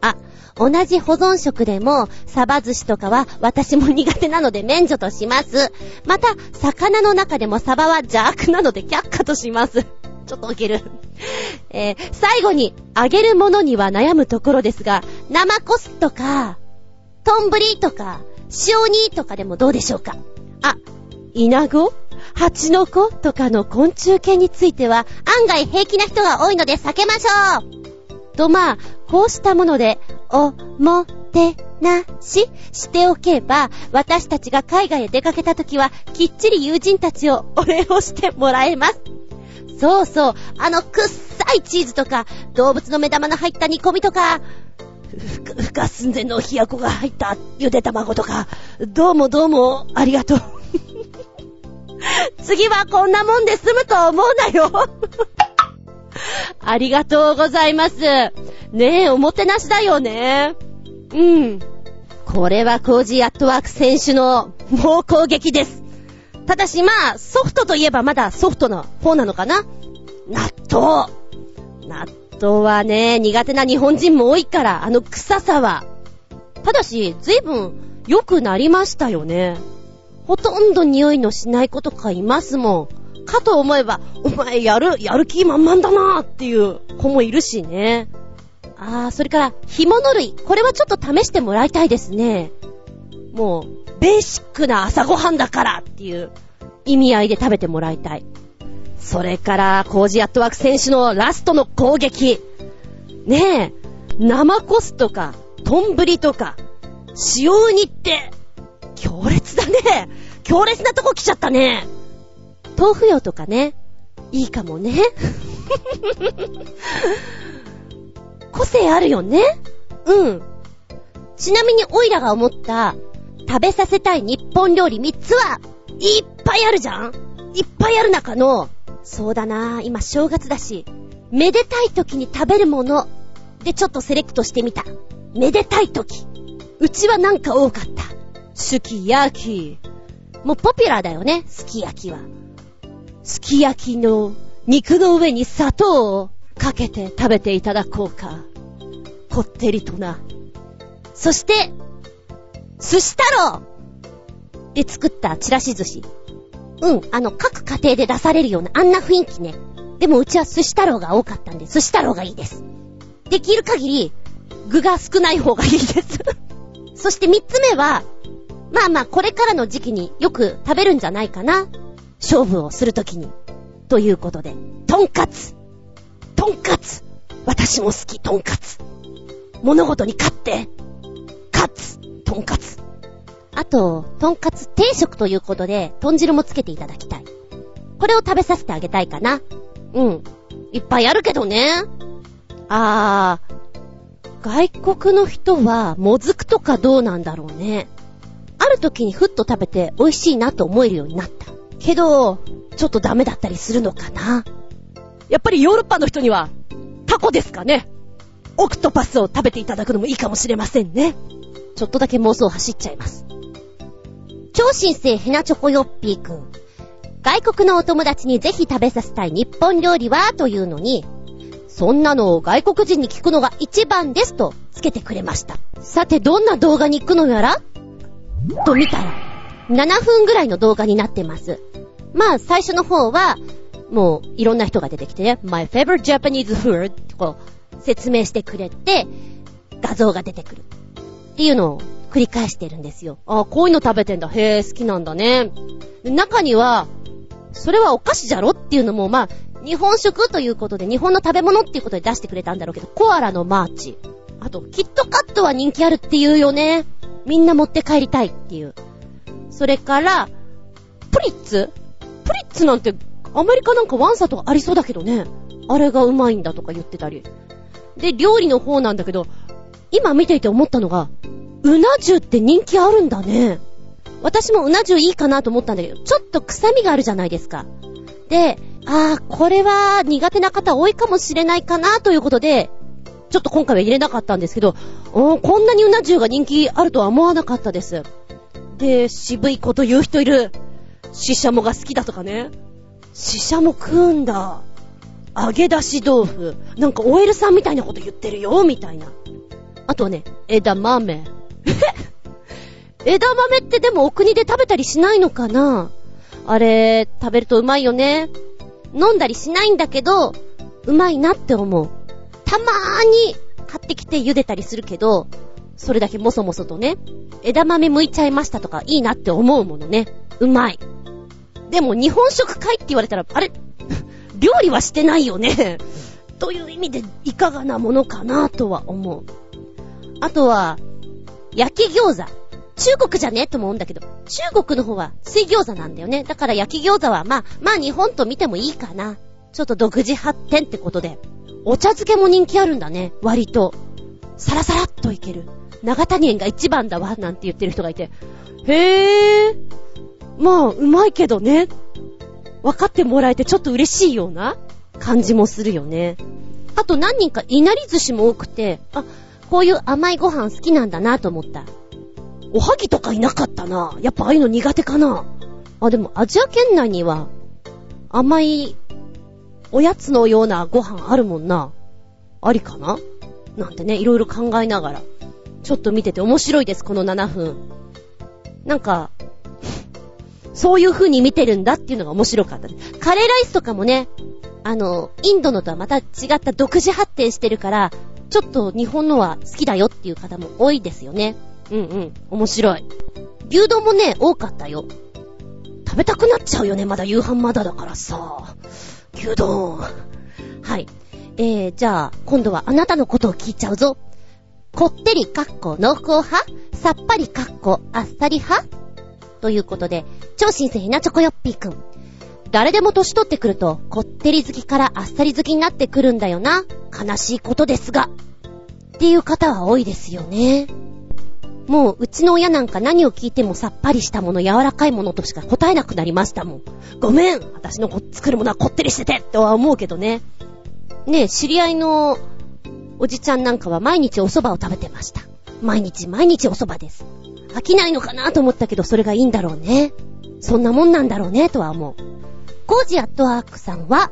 A: あ、同じ保存食でも、サバ寿司とかは私も苦手なので免除とします。また、魚の中でもサバは邪悪なので却下とします。ちょっと受ける。えー、最後に、揚げるものには悩むところですが、生コスとか、トンブリとか、塩煮とかでもどうでしょうか？あ、イナゴ？蜂の子とかの昆虫系については案外平気な人が多いので避けましょうとまあ、こうしたもので、お、も、て、な、し、しておけば、私たちが海外へ出かけた時は、きっちり友人たちをお礼をしてもらえます。そうそう、あのくっさいチーズとか、動物の目玉の入った煮込みとか、孵化、孵化寸前のひよこが入ったゆで卵とか、どうもどうもありがとう。*laughs* 次はこんなもんで済むと思うなよ *laughs* ありがとうございます。ねえ、おもてなしだよね。うん。これはコージーアットワーク選手の *laughs* 猛攻撃です。ただしまあ、ソフトといえばまだソフトな方なのかな納豆。納豆はね、苦手な日本人も多いから、あの臭さは。ただし、ずいぶん良くなりましたよね。ほとんど匂いのしない子とかいますもん。かと思えば、お前やる、やる気満々だなーっていう子もいるしね。あー、それから、干物類。これはちょっと試してもらいたいですね。もう、ベーシックな朝ごはんだからっていう意味合いで食べてもらいたい。それから、コージアットワーク選手のラストの攻撃。ねえ、生コスとか、トンブリとか、塩ウニって、強烈だね。強烈なとこ来ちゃったね。豆腐用とかね。いいかもね。*laughs* 個性あるよね。うん。ちなみにオイラが思った食べさせたい日本料理3つはいっぱいあるじゃんいっぱいある中の、そうだな今正月だし、めでたい時に食べるものでちょっとセレクトしてみた。めでたい時。うちはなんか多かった。すき焼き。もうポピュラーだよね、すき焼きは。すき焼きの肉の上に砂糖をかけて食べていただこうか。こってりとな。そして、寿司太郎で作ったチラシ寿司。うん、あの、各家庭で出されるようなあんな雰囲気ね。でもうちは寿司太郎が多かったんで、寿司太郎がいいです。できる限り、具が少ない方がいいです。*laughs* そして三つ目は、まあまあ、これからの時期によく食べるんじゃないかな。勝負をするときに。ということで、とんかつ。とんかつ。私も好き、とんかつ。物事に勝って、勝つ、とんかつ。あと、とんかつ定食ということで、豚汁もつけていただきたい。これを食べさせてあげたいかな。うん。いっぱいあるけどね。あー、外国の人は、もずくとかどうなんだろうね。ある時にふっと食べて美味しいなと思えるようになった。けど、ちょっとダメだったりするのかな。やっぱりヨーロッパの人には、タコですかね。オクトパスを食べていただくのもいいかもしれませんね。ちょっとだけ妄想走っちゃいます。超新星ヘナチョコヨッピーくん。外国のお友達にぜひ食べさせたい日本料理は？というのに、そんなのを外国人に聞くのが一番ですとつけてくれました。さてどんな動画に行くのやら？と見たら、7分ぐらいの動画になってます。まあ最初の方は、もういろんな人が出てきてね、My favorite Japanese food ってこう説明してくれて、画像が出てくる。っていうのを繰り返してるんですよ。ああこういうの食べてんだ。へえ、好きなんだね。中には、それはお菓子じゃろ？っていうのも、まあ、日本食ということで、日本の食べ物っていうことで出してくれたんだろうけど、コアラのマーチ。あと、キットカットは人気あるっていうよね。みんな持って帰りたいっていう。それから、プリッツ？プリッツなんて、アメリカなんかワンサとかありそうだけどね。あれがうまいんだとか言ってたり。で、料理の方なんだけど、今見ていて思ったのが、うな重って人気あるんだね。私もうな重いいかなと思ったんだけど、ちょっと臭みがあるじゃないですか。で、あー、これは苦手な方多いかもしれないかなということで、ちょっと今回は入れなかったんですけど、こんなにうな重が人気あるとは思わなかったです。で、渋いこと言う人いる。シシャモが好きだとかね。シシャモ食うんだ。揚げ出し豆腐。なんか OL さんみたいなこと言ってるよ、みたいな。あとはね、枝豆。*laughs* 枝豆ってでもお国で食べたりしないのかなあれ、食べるとうまいよね。飲んだりしないんだけど、うまいなって思う。たまーに買ってきて茹でたりするけど、それだけもそもそとね、枝豆剥いちゃいましたとかいいなって思うものね。うまい。でも日本食会って言われたら、あれ？*laughs* 料理はしてないよね。*laughs* という意味でいかがなものかなとは思う。あとは、焼き餃子。中国じゃね？とも思うんだけど、中国の方は水餃子なんだよね。だから焼き餃子はまあ、まあ日本と見てもいいかな。ちょっと独自発展ってことで。お茶漬けも人気あるんだね。割と。サラサラっといける。長谷園が一番だわ、なんて言ってる人がいて。へー。まあ、うまいけどね。分かってもらえてちょっと嬉しいような感じもするよね。あと何人かいなり寿司も多くて、あ、こういう甘いご飯好きなんだなと思った。おはぎとかいなかったな。やっぱああいうの苦手かな。あ、でもアジア圏内には甘いおやつのようなご飯あるもんな。ありかな？なんてね、いろいろ考えながら、ちょっと見てて面白いです、この7分。なんか、そういう風に見てるんだっていうのが面白かった。カレーライスとかもね、あの、インドのとはまた違った独自発展してるから、ちょっと日本のは好きだよっていう方も多いですよね。うんうん、面白い。牛丼もね、多かったよ。食べたくなっちゃうよね、まだ夕飯まだだからさ。牛丼。はい。えー、じゃあ、今度はあなたのことを聞いちゃうぞ。こってりかっこ濃厚派？さっぱりかっこあっさり派？ということで、超新星ひなチョコヨッピーくん。誰でも年取ってくると、こってり好きからあっさり好きになってくるんだよな。悲しいことですが。っていう方は多いですよね。もう、うちの親なんか何を聞いてもさっぱりしたもの、柔らかいものとしか答えなくなりましたもん。ごめん私の作るものはこってりしててとは思うけどね。ねえ、知り合いのおじちゃんなんかは毎日お蕎麦を食べてました。毎日毎日お蕎麦です。飽きないのかなと思ったけど、それがいいんだろうね。そんなもんなんだろうね、とは思う。コージアットワークさんは、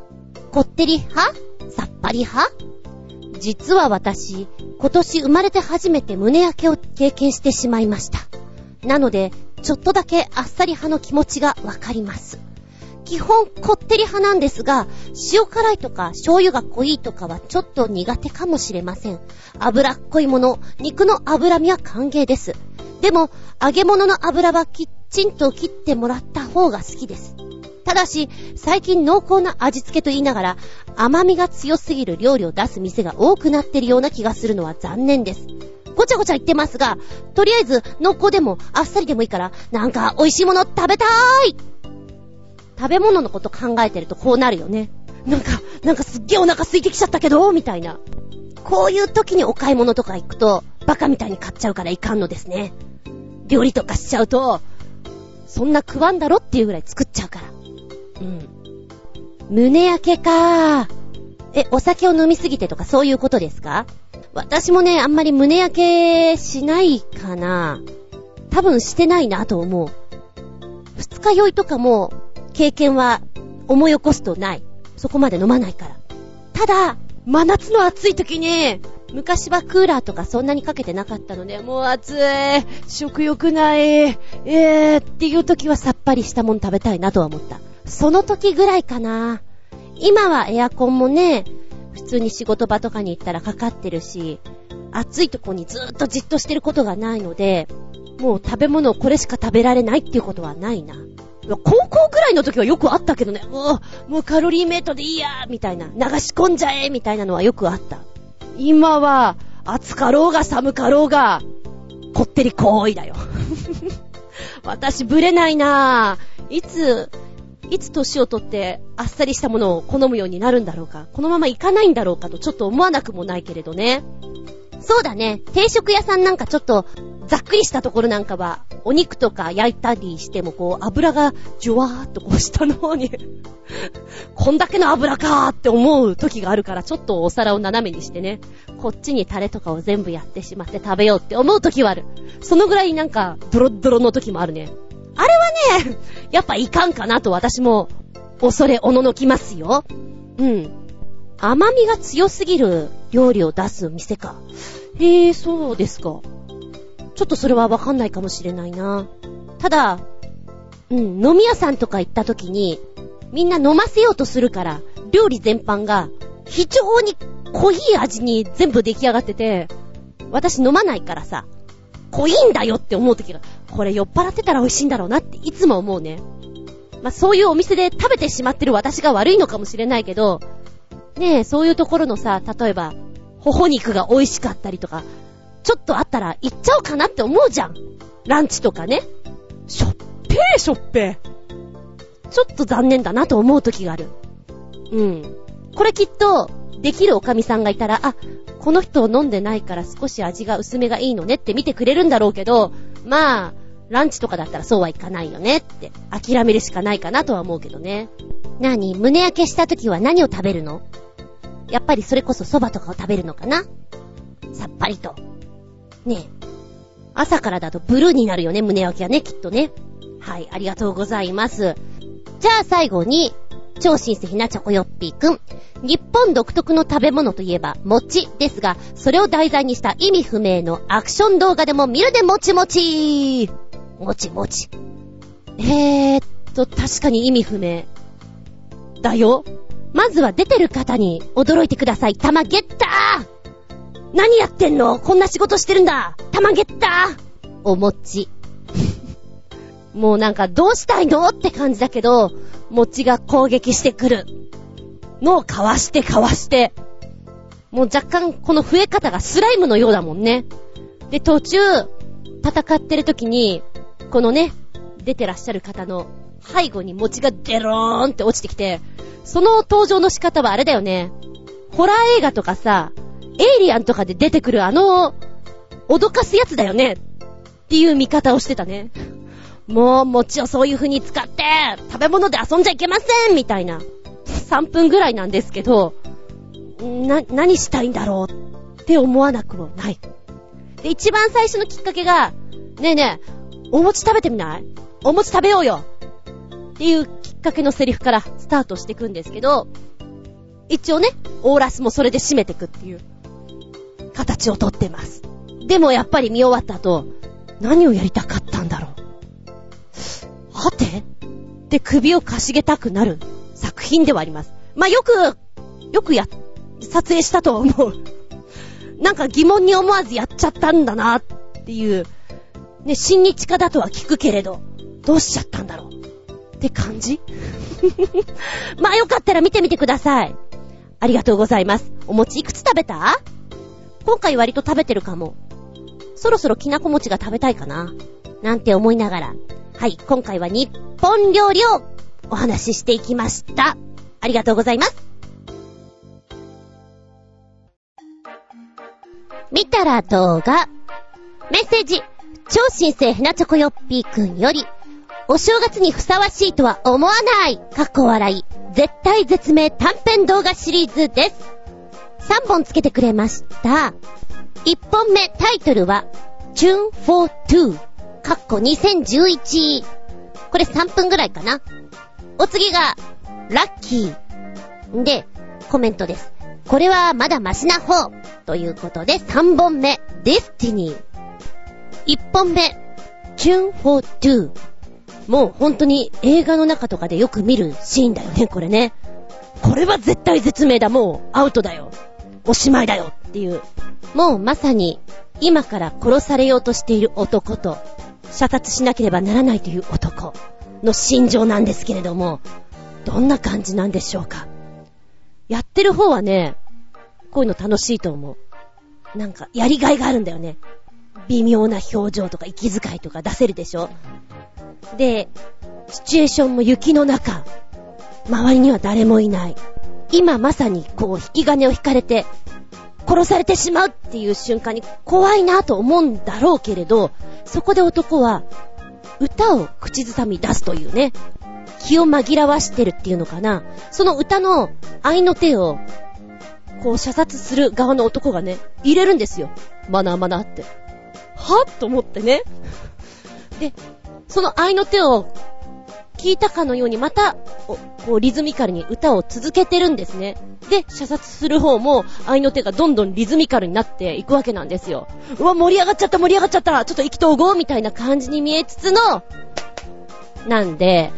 A: こってり派？さっぱり派？実は私、今年生まれて初めて胸焼けを経験してしまいました。なので、ちょっとだけあっさり派の気持ちがわかります。基本こってり派なんですが、塩辛いとか醤油が濃いとかはちょっと苦手かもしれません。脂っこいもの、肉の脂身は歓迎です。でも、揚げ物の油はきちんと切ってもらった方が好きです。ただし、最近濃厚な味付けと言いながら、甘みが強すぎる料理を出す店が多くなってるような気がするのは残念です。ごちゃごちゃ言ってますが、とりあえず濃厚でもあっさりでもいいから、なんか美味しいもの食べたーい食べ物のこと考えてるとこうなるよね。なんか、なんかすっげえお腹空いてきちゃったけど、みたいな。こういう時にお買い物とか行くと、バカみたいに買っちゃうからいかんのですね。料理とかしちゃうと、そんな食わんだろっていうぐらい作っちゃうから。うん。胸焼けか。え、お酒を飲みすぎてとかそういうことですか？私もね、あんまり胸焼けしないかな。多分してないなと思う。二日酔いとかも経験は思い起こすとない。そこまで飲まないから。ただ、真夏の暑い時に、昔はクーラーとかそんなにかけてなかったので、もう暑い、食欲ない、えーっていう時はさっぱりしたもん食べたいなとは思った。その時ぐらいかな。今はエアコンもね、普通に仕事場とかに行ったらかかってるし、暑いとこにずーっとじっとしてることがないので、もう食べ物をこれしか食べられないっていうことはないな。高校くらいの時はよくあったけどね、もう、もうカロリーメイトでいいやみたいな、流し込んじゃえみたいなのはよくあった。今は、暑かろうが寒かろうが、こってり行為だよ。*laughs* 私、ぶれないなぁ。いつ、いつ年をとってあっさりしたものを好むようになるんだろうか？このままいかないんだろうかとちょっと思わなくもないけれどね。そうだね。定食屋さんなんかちょっと、ざっくりしたところなんかは、お肉とか焼いたりしてもこう、油がジュワーっとこう下の方に *laughs* こんだけの油かーって思う時があるから、ちょっとお皿を斜めにしてね、こっちにタレとかを全部やってしまって食べようって思う時はある。そのぐらいなんか、ドロッドロの時もあるね。あれはね、やっぱいかんかなと私も、恐れおののきますよ。うん。甘みが強すぎる料理を出す店か。へえ、そうですか。ちょっとそれはわかんないかもしれないな。ただ、うん、飲み屋さんとか行った時に、みんな飲ませようとするから、料理全般が非常に濃い味に全部出来上がってて、私飲まないからさ、濃いんだよって思う時が、これ酔っ払ってたら美味しいんだろうなっていつも思うね。まあ、そういうお店で食べてしまってる私が悪いのかもしれないけど、ねえ、そういうところのさ、例えば、頬肉が美味しかったりとか、ちょっとあったら行っちゃおうかなって思うじゃん。ランチとかね。しょっぺーしょっぺー。ちょっと残念だなと思う時がある。うん。これきっと、できるおかみさんがいたら、あ、この人飲んでないから少し味が薄めがいいのねって見てくれるんだろうけど、まあ、ランチとかだったらそうはいかないよねって、諦めるしかないかなとは思うけどね。なに、胸焼けした時は何を食べるの？やっぱりそれこそ蕎麦とかを食べるのかな？さっぱりと。ねえ。朝からだとブルーになるよね、胸焼きはね、きっとね。はい、ありがとうございます。じゃあ最後に、超親戚なチョコヨッピーくん。日本独特の食べ物といえば、餅ですが、それを題材にした意味不明のアクション動画でも見るでもちもちもちもち。えーっと、確かに意味不明。だよ。まずは出てる方に驚いてください。玉ゲッター何やってんの？こんな仕事してるんだ玉ゲッターお餅。もうなんかどうしたいの？って感じだけど、餅が攻撃してくる。のをかわしてかわして。もう若干この増え方がスライムのようだもんね。で、途中、戦ってる時に、このね、出てらっしゃる方の背後に餅がデローンって落ちてきて、その登場の仕方はあれだよね。ホラー映画とかさ、エイリアンとかで出てくるあの、脅かすやつだよね。っていう見方をしてたね。もう、餅をそういう風に使って、食べ物で遊んじゃいけませんみたいな。3分ぐらいなんですけど、な、何したいんだろうって思わなくもない。で、一番最初のきっかけが、ねえねえ、お餅食べてみない？お餅食べようよっていうきっかけのセリフからスタートしていくんですけど、一応ね、オーラスもそれで締めてくっていう。形をとってます。でもやっぱり見終わった後、何をやりたかった。はて？って首をかしげたくなる作品ではあります。まあ、よく、よくや、撮影したと思う。*laughs* なんか疑問に思わずやっちゃったんだなっていう。ね、親日家だとは聞くけれど、どうしちゃったんだろう。って感じ？*laughs* まあよかったら見てみてください。ありがとうございます。お餅いくつ食べた？今回割と食べてるかも。そろそろきなこ餅が食べたいかな。なんて思いながら。はい、今回は日本料理をお話ししていきました。ありがとうございます。見たら動画。メッセージ。超新星ヘナチョコヨッピーくんより、お正月にふさわしいとは思わないかっこ笑い。絶対絶命短編動画シリーズです。3本つけてくれました。1本目タイトルは、Tune for Two。かっこ2011。これ3分ぐらいかな。お次が、ラッキー。で、コメントです。これはまだマシな方。ということで3本目、Destiny。1本目、Tune for Two。もう本当に映画の中とかでよく見るシーンだよね、これね。これは絶対絶命だ、もうアウトだよ。おしまいだよっていう。もうまさに今から殺されようとしている男と射殺しなければならないという男の心情なんですけれども、どんな感じなんでしょうか？やってる方はね、こういうの楽しいと思う。なんかやりがいがあるんだよね。微妙な表情とか息遣いとか出せるでしょで、シチュエーションも雪の中。周りには誰もいない。今まさにこう引き金を引かれて、殺されてしまうっていう瞬間に怖いなと思うんだろうけれど、そこで男は歌を口ずさみ出すというね、気を紛らわしてるっていうのかな。その歌の愛の手を、こう射殺する側の男がね、入れるんですよ。マナーマナーって。はと思ってね。で、その愛の手を聞いたかのようにまた、こうリズミカルに歌を続けてるんですね。で、射殺する方も愛の手がどんどんリズミカルになっていくわけなんですよ。うわ、盛り上がっちゃった盛り上がっちゃったちょっと意気投合みたいな感じに見えつつの、なんで、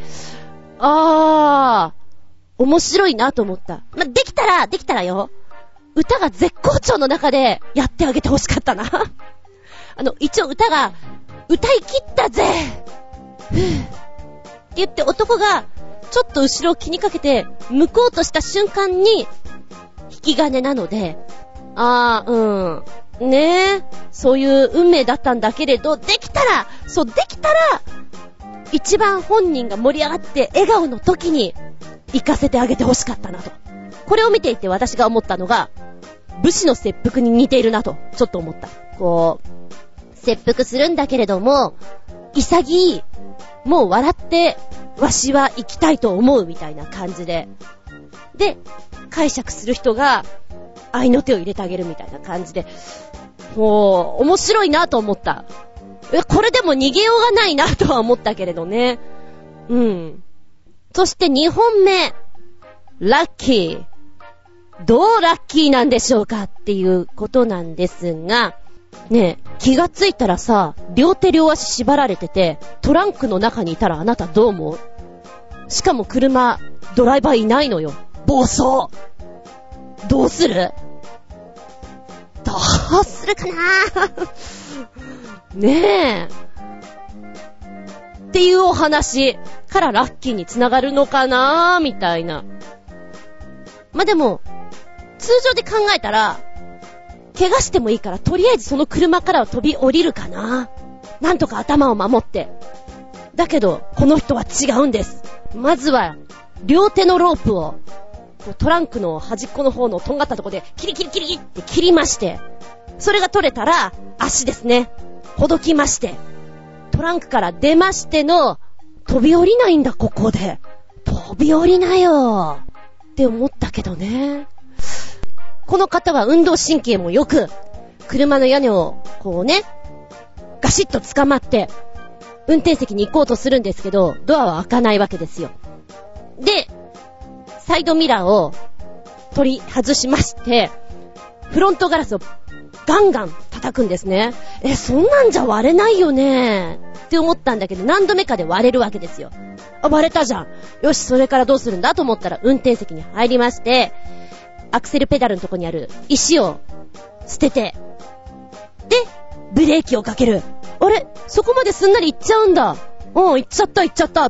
A: あー、面白いなと思った。ま、できたら、できたらよ、歌が絶好調の中でやってあげてほしかったな。*laughs* あの、一応歌が、歌い切ったぜふぅ言って男が、ちょっと後ろを気にかけて、向こうとした瞬間に、引き金なので、あー、うん。ねえ、そういう運命だったんだけれど、できたら、そう、できたら、一番本人が盛り上がって笑顔の時に、行かせてあげてほしかったなと。これを見ていて私が思ったのが、武士の切腹に似ているなと、ちょっと思った。こう、切腹するんだけれども、潔い、もう笑って、わしは生きたいと思うみたいな感じで。で、解釈する人が、愛の手を入れてあげるみたいな感じで。もう、面白いなと思った。え、これでも逃げようがないなとは思ったけれどね。うん。そして2本目。ラッキー。どうラッキーなんでしょうかっていうことなんですが、ねえ、気がついたらさ、両手両足縛られてて、トランクの中にいたらあなたどう思う？しかも車、ドライバーいないのよ。暴走どうする？どうするかな？ねえ。っていうお話からラッキーにつながるのかな？みたいな。まあ、でも、通常で考えたら、怪我してもいいから、とりあえずその車からは飛び降りるかな。なんとか頭を守って。だけど、この人は違うんです。まずは、両手のロープを、トランクの端っこの方のとんがったとこで、キリキリキリって切りまして、それが取れたら、足ですね。ほどきまして、トランクから出ましての、飛び降りないんだ、ここで。飛び降りなよ。って思ったけどね。この方は運動神経も良く、車の屋根を、こうね、ガシッと捕まって、運転席に行こうとするんですけど、ドアは開かないわけですよ。で、サイドミラーを取り外しまして、フロントガラスをガンガン叩くんですね。え、そんなんじゃ割れないよねって思ったんだけど、何度目かで割れるわけですよ。あ、割れたじゃん。よし、それからどうするんだと思ったら、運転席に入りまして、アクセルペダルのとこにある石を捨てて、で、ブレーキをかける。あれ？そこまですんなり行っちゃうんだ。うん、行っちゃった行っちゃった。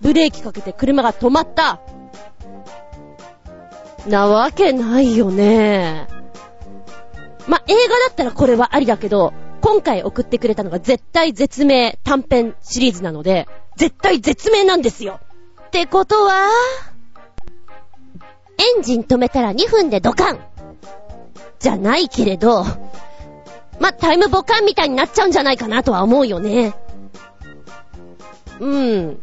A: ブレーキかけて車が止まった。なわけないよね。ま映画だったらこれはありだけど、今回送ってくれたのが絶対絶命短編シリーズなので、絶対絶命なんですよ。ってことは、エンジン止めたら2分でドカンじゃないけれど、ま、タイムボカンみたいになっちゃうんじゃないかなとは思うよね。うん。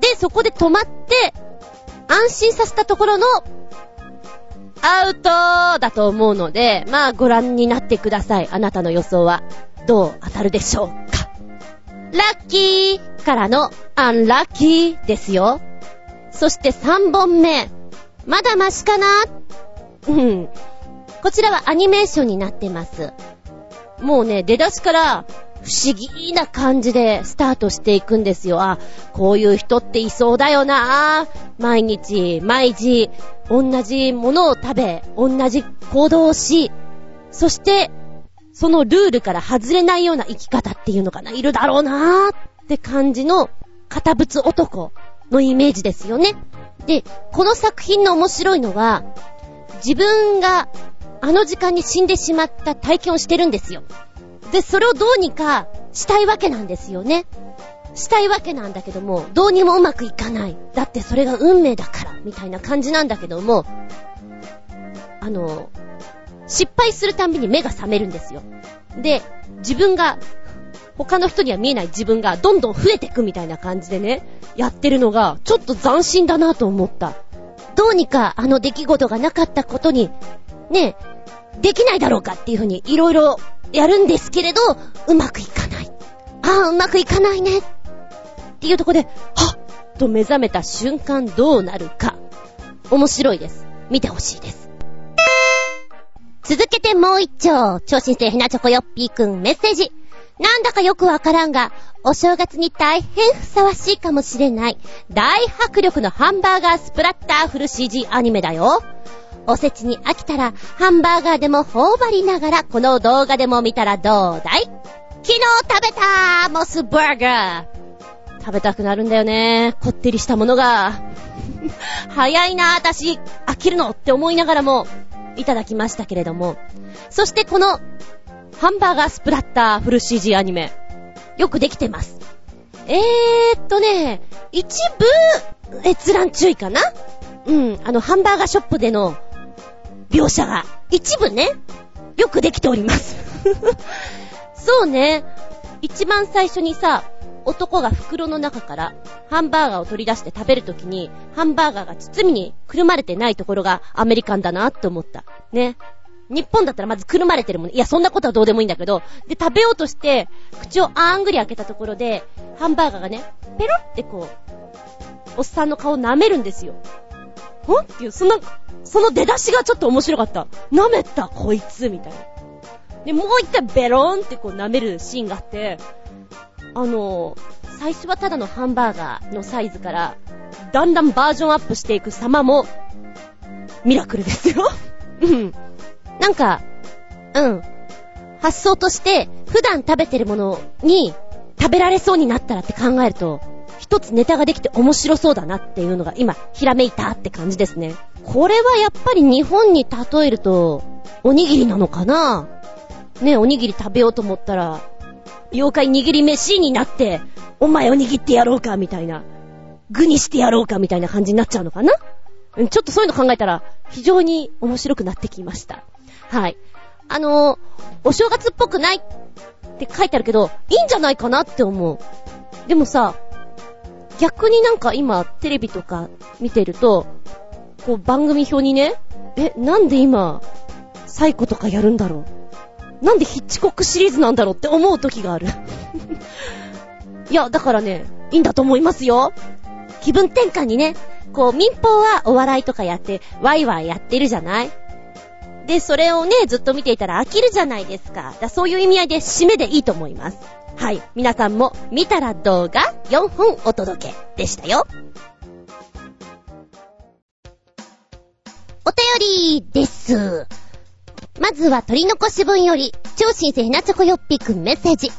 A: で、そこで止まって、安心させたところの、アウトだと思うので、まあご覧になってください。あなたの予想はどう当たるでしょうか。ラッキーからのアンラッキーですよ。そして3本目。まだマシかな？うん。こちらはアニメーションになってます。もうね、出だしから不思議な感じでスタートしていくんですよ。あ、こういう人っていそうだよな。毎日、毎時、同じものを食べ、同じ行動をし、そして、そのルールから外れないような生き方っていうのかな、いるだろうなって感じの、堅物男のイメージですよね。で、この作品の面白いのは、自分があの時間に死んでしまった体験をしてるんですよ。で、それをどうにかしたいわけなんですよね。したいわけなんだけども、どうにもうまくいかない。だってそれが運命だから、みたいな感じなんだけども、あの、失敗するたびに目が覚めるんですよ。で、自分が、他の人には見えない自分がどんどん増えていくみたいな感じでね、やってるのが、ちょっと斬新だなと思った。どうにかあの出来事がなかったことに、ね、できないだろうかっていうふうにいろいろやるんですけれど、うまくいかない。ああ、うまくいかないね。っていうとこで、はっと目覚めた瞬間どうなるか。面白いです。見てほしいです。続けてもう一丁、超新星ひなチョコよっぴーくんメッセージ。なんだかよくわからんが、お正月に大変ふさわしいかもしれない、大迫力のハンバーガースプラッターフル CG アニメだよ。おせちに飽きたら、ハンバーガーでも頬張りながら、この動画でも見たらどうだい？昨日食べたモスバーガー食べたくなるんだよね。こってりしたものが。早いな、私、飽きるのって思いながらも、いただきましたけれども。そしてこの、ハンバーガースプラッターフル CG アニメ、よくできてます。えーっとね、一部、閲覧注意かな？うん、あの、ハンバーガーショップでの描写が、一部ね、よくできております。*laughs* そうね、一番最初にさ、男が袋の中からハンバーガーを取り出して食べるときに、ハンバーガーが包みにくるまれてないところがアメリカンだなって思った。ね。日本だったらまずくるまれてるもん。いや、そんなことはどうでもいいんだけど、で、食べようとして、口をあーんぐり開けたところで、ハンバーガーがね、ペロってこう、おっさんの顔を舐めるんですよ。ほんっていう、その、その出だしがちょっと面白かった。舐めた、こいつ、みたいな。で、もう一回ベローンってこう舐めるシーンがあって、あの、最初はただのハンバーガーのサイズから、だんだんバージョンアップしていく様も、ミラクルですよ。うん。なんか、うん。発想として、普段食べてるものに食べられそうになったらって考えると、一つネタができて面白そうだなっていうのが今、ひらめいたって感じですね。これはやっぱり日本に例えると、おにぎりなのかな？ね、おにぎり食べようと思ったら、妖怪握り飯になって、お前を握ってやろうか、みたいな。具にしてやろうか、みたいな感じになっちゃうのかな？ちょっとそういうの考えたら、非常に面白くなってきました。はい。あのー、お正月っぽくないって書いてあるけど、いいんじゃないかなって思う。でもさ、逆になんか今、テレビとか見てると、こう番組表にね、え、なんで今、サイコとかやるんだろうなんでヒッチコックシリーズなんだろうって思う時がある。*laughs* いや、だからね、いいんだと思いますよ。気分転換にね、こう民放はお笑いとかやって、ワイワイやってるじゃないで、それをね、ずっと見ていたら飽きるじゃないですか。だそういう意味合いで締めでいいと思います。はい。皆さんも見たら動画4本お届けでしたよ。お便りです。まずは取り残し分より、超新星ひなチョコよっぴくメッセージ。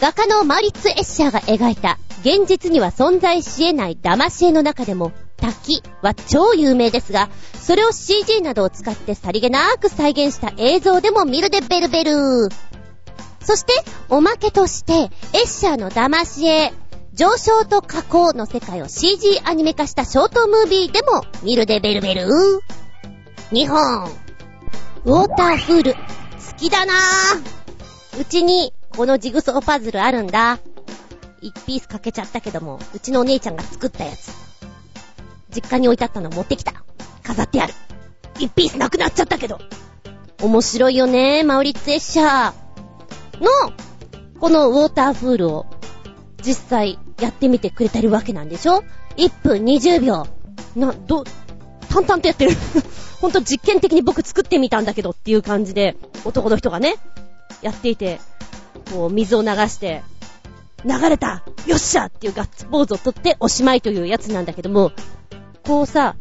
A: 画家のマリツ・エッシャーが描いた、現実には存在し得ない騙し絵の中でも、滝は超有名ですが、それを CG などを使ってさりげなく再現した映像でも見るでベルベル。そして、おまけとして、エッシャーの騙し絵、上昇と加工の世界を CG アニメ化したショートムービーでも見るでベルベル。2本。ウォーターフール。好きだなぁ。うちに、このジグソーパズルあるんだ。1ピースかけちゃったけども、うちのお姉ちゃんが作ったやつ。実家に置いてあったの持ってきた。飾ってある。1ピースなくなっちゃったけど。面白いよねマウリッツエッシャー。の、このウォーターフールを、実際やってみてくれてるわけなんでしょ ?1 分20秒。な、ど、淡々とやってるほんと実験的に僕作ってみたんだけどっていう感じで、男の人がね、やっていて、こう、水を流して、流れたよっしゃっていうガッツポーズをとっておしまいというやつなんだけども、こうさ、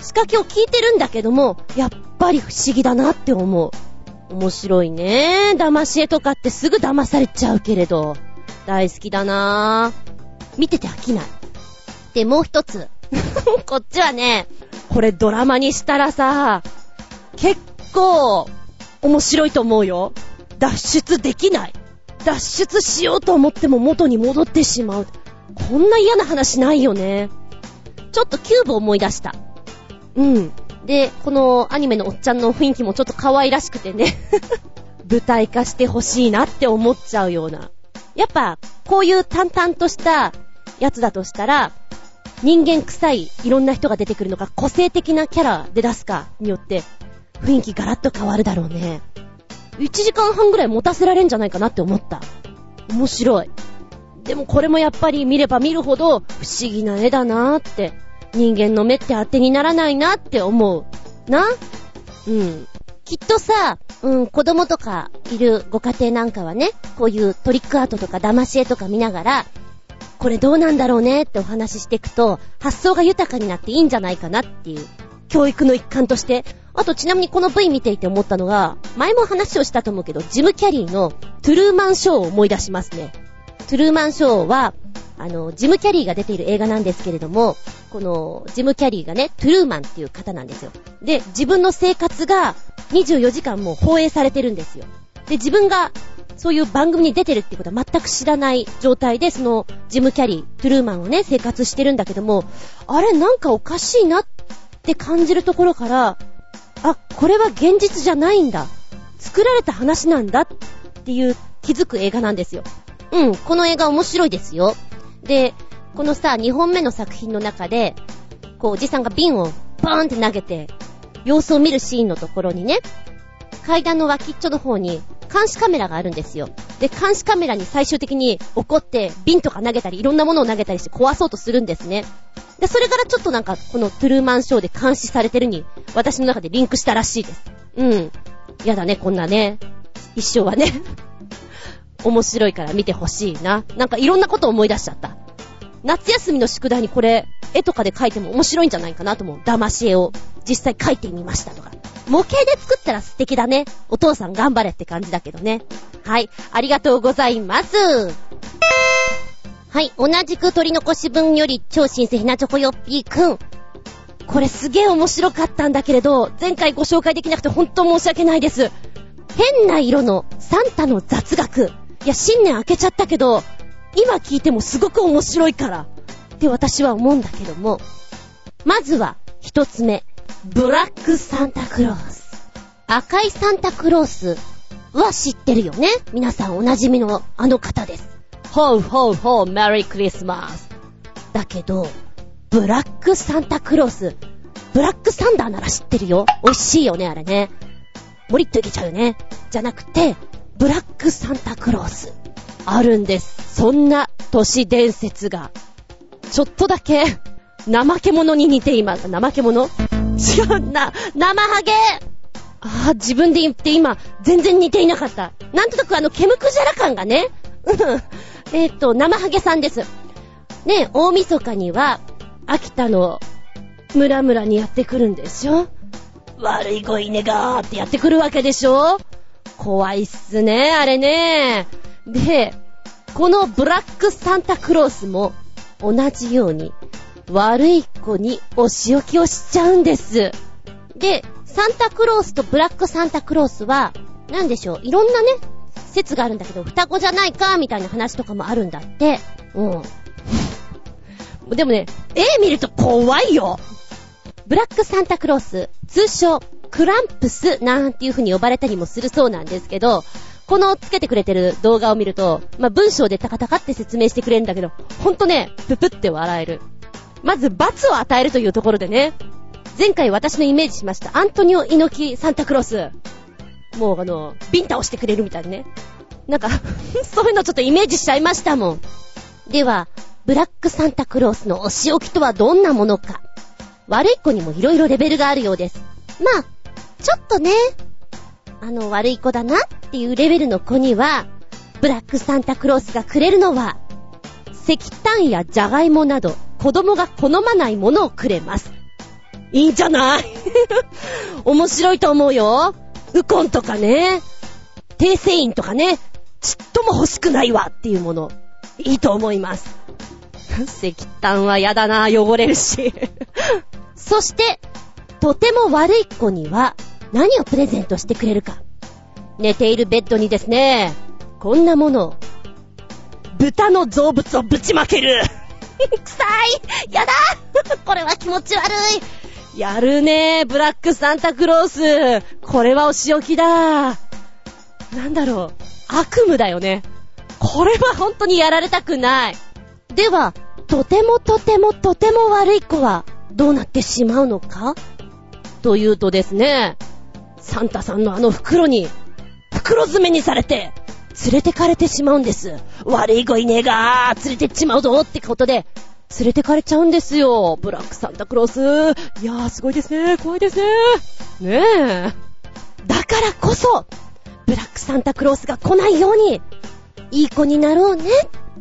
A: 仕掛けを聞いてるんだけども、やっぱり不思議だなって思う。面白いね。騙し絵とかってすぐ騙されちゃうけれど、大好きだな。見てて飽きない。で、もう一つ。*laughs* こっちはね、これドラマにしたらさ、結構、面白いと思うよ。脱出できない。脱出しようと思っても元に戻ってしまう。こんな嫌な話ないよね。ちょっとキューブ思い出した。うん。で、このアニメのおっちゃんの雰囲気もちょっと可愛らしくてね *laughs* 舞台化してほしいなって思っちゃうような。やっぱ、こういう淡々としたやつだとしたら、人間臭いいろんな人が出てくるのか、個性的なキャラで出すかによって、雰囲気ガラッと変わるだろうね。1時間半ぐらい持たせられんじゃないかなって思った。面白い。でもこれもやっぱり見れば見るほど不思議な絵だなーって。人間の目って当てにならないなって思う。な？うん。きっとさ、うん、子供とかいるご家庭なんかはね、こういうトリックアートとか騙し絵とか見ながら、これどうなんだろうねってお話ししていくと、発想が豊かになっていいんじゃないかなっていう、教育の一環として。あとちなみにこの V 見ていて思ったのが、前も話をしたと思うけど、ジム・キャリーのトゥルーマンショーを思い出しますね。トゥルーマンショーは、あの、ジム・キャリーが出ている映画なんですけれども、この、ジム・キャリーがね、トゥルーマンっていう方なんですよ。で、自分の生活が24時間も放映されてるんですよ。で、自分がそういう番組に出てるってことは全く知らない状態で、その、ジム・キャリー、トゥルーマンをね、生活してるんだけども、あれ、なんかおかしいなって感じるところから、あ、これは現実じゃないんだ。作られた話なんだっていう気づく映画なんですよ。うん、この映画面白いですよ。で、このさ、2本目の作品の中で、こう、おじさんが瓶をバーンって投げて、様子を見るシーンのところにね、階段の脇っちょの方に監視カメラがあるんですよ。で、監視カメラに最終的に怒って瓶とか投げたり、いろんなものを投げたりして壊そうとするんですね。で、それからちょっとなんか、このトゥルーマンショーで監視されてるに、私の中でリンクしたらしいです。うん。やだね、こんなね。一生はね。面白いから見てほしいな。なんかいろんなこと思い出しちゃった。夏休みの宿題にこれ、絵とかで描いても面白いんじゃないかなと思う。騙し絵を実際描いてみましたとか。模型で作ったら素敵だね。お父さん頑張れって感じだけどね。はい。ありがとうございます。はい。同じく取り残し分より超新鮮なチョコヨッピーくん。これすげえ面白かったんだけれど、前回ご紹介できなくて本当申し訳ないです。変な色のサンタの雑学。いや、新年明けちゃったけど、今聞いてもすごく面白いから。って私は思うんだけども。まずは、一つ目。ブラックサンタクロース。赤いサンタクロースは知ってるよね？皆さんお馴染みのあの方です。ほうほうほう、メリークリスマス。だけど、ブラックサンタクロース。ブラックサンダーなら知ってるよ。美味しいよね、あれね。もりっといけちゃうよね。じゃなくて、ブラックサンタクロース。あるんです。そんな都市伝説が。ちょっとだけ、怠け者に似ています。怠け者？違うな、生ハゲ？ああ、自分で言って今、全然似ていなかった。なんとなくあの、ケムクジャラ感がね。えっと、生ハゲさんです。ね、大晦日には、秋田の村々にやってくるんでしょ？悪い子いねがーってやってくるわけでしょ？怖いっすね、あれね。で、このブラックサンタクロースも同じように悪い子にお仕置きをしちゃうんです。で、サンタクロースとブラックサンタクロースは、なんでしょう、いろんなね、説があるんだけど、双子じゃないか、みたいな話とかもあるんだって。うん。でもね、絵見ると怖いよブラックサンタクロース、通称、クランプスなんていう風に呼ばれたりもするそうなんですけど、このつけてくれてる動画を見ると、まあ、文章でタカタカって説明してくれるんだけど、ほんとね、ぷぷって笑える。まず、罰を与えるというところでね、前回私のイメージしました、アントニオ猪木サンタクロース。もうあの、ビンタをしてくれるみたいなね。なんか *laughs* そういうのちょっとイメージしちゃいましたもん。では、ブラックサンタクロースのお仕置きとはどんなものか。悪い子にも色々レベルがあるようです。まあ、ちょっとね、あの悪い子だなっていうレベルの子には、ブラックサンタクロースがくれるのは、石炭やジャガイモなど子供が好まないものをくれます。いいんじゃない *laughs* 面白いと思うよ。ウコンとかね、低繊維とかね、ちっとも欲しくないわっていうもの、いいと思います。*laughs* 石炭はやだな、汚れるし *laughs* そして、とても悪い子には何をプレゼントしてくれるか。寝ているベッドにですね、こんなものを、豚の造物をぶちまける。*laughs* 臭い。やだ。*laughs* これは気持ち悪い。やるねブラックサンタクロース。これはお仕置きだ。なんだろう。悪夢だよね。これは本当にやられたくない。では、とてもとてもとても悪い子はどうなってしまうのか？というとですね、サンタさんのあの袋に、袋詰めにされて、連れてかれてしまうんです。悪い子いねえが、連れてっちまうぞってことで、連れてかれちゃうんですよ。ブラックサンタクロース。いやー、すごいですね。怖いですね。ねえ。だからこそ、ブラックサンタクロースが来ないように、いい子になろうね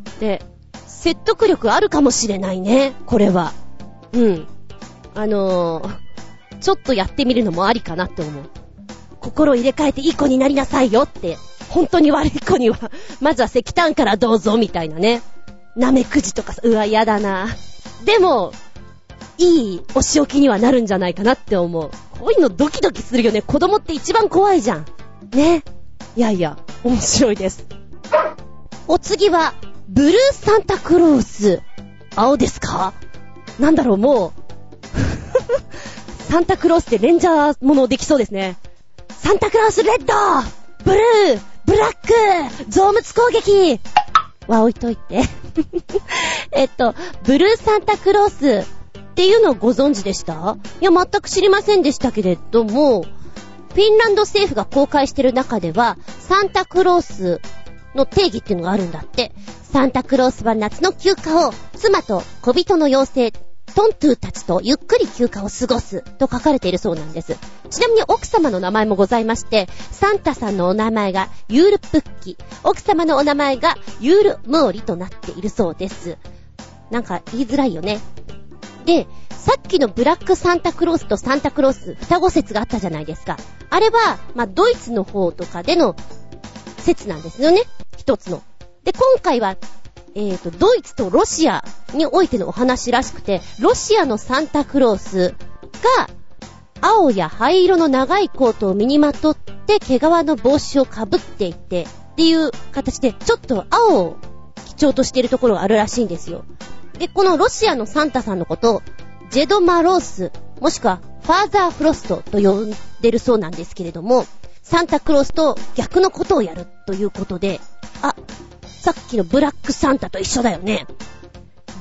A: って、説得力あるかもしれないね。これは。うん。あのー、ちょっとやってみるのもありかなって思う。心を入れ替えていい子になりなさいよって、本当に悪い子には、*laughs* まずは石炭からどうぞみたいなね。なめくじとかさ、うわ、嫌だな。でも、いいお仕置きにはなるんじゃないかなって思う。こういうのドキドキするよね。子供って一番怖いじゃん。ね。いやいや、面白いです。お次は、ブルーサンタクロース。青ですか？なんだろう、もう、*laughs* サンタクロースってレンジャーものできそうですね。サンタクロースレッドブルーブラック増物攻撃は置いといて。*laughs* えっと、ブルーサンタクロースっていうのをご存知でした？いや、全く知りませんでしたけれども、フィンランド政府が公開してる中では、サンタクロースの定義っていうのがあるんだって。サンタクロースは夏の休暇を妻と小人の妖精、トントゥーたちとゆっくり休暇を過ごすと書かれているそうなんです。ちなみに奥様の名前もございまして、サンタさんのお名前がユールプッキ、奥様のお名前がユールムーリとなっているそうです。なんか言いづらいよね。で、さっきのブラックサンタクロースとサンタクロース、双子説があったじゃないですか。あれは、まあ、ドイツの方とかでの説なんですよね。一つの。で、今回はえっ、ー、と、ドイツとロシアにおいてのお話らしくて、ロシアのサンタクロースが、青や灰色の長いコートを身にまとって、毛皮の帽子をかぶっていて、っていう形で、ちょっと青を基調としているところがあるらしいんですよ。で、このロシアのサンタさんのことを、ジェドマロース、もしくはファーザーフロストと呼んでるそうなんですけれども、サンタクロースと逆のことをやるということで、あ、さっきのブラックサンタと一緒だよね。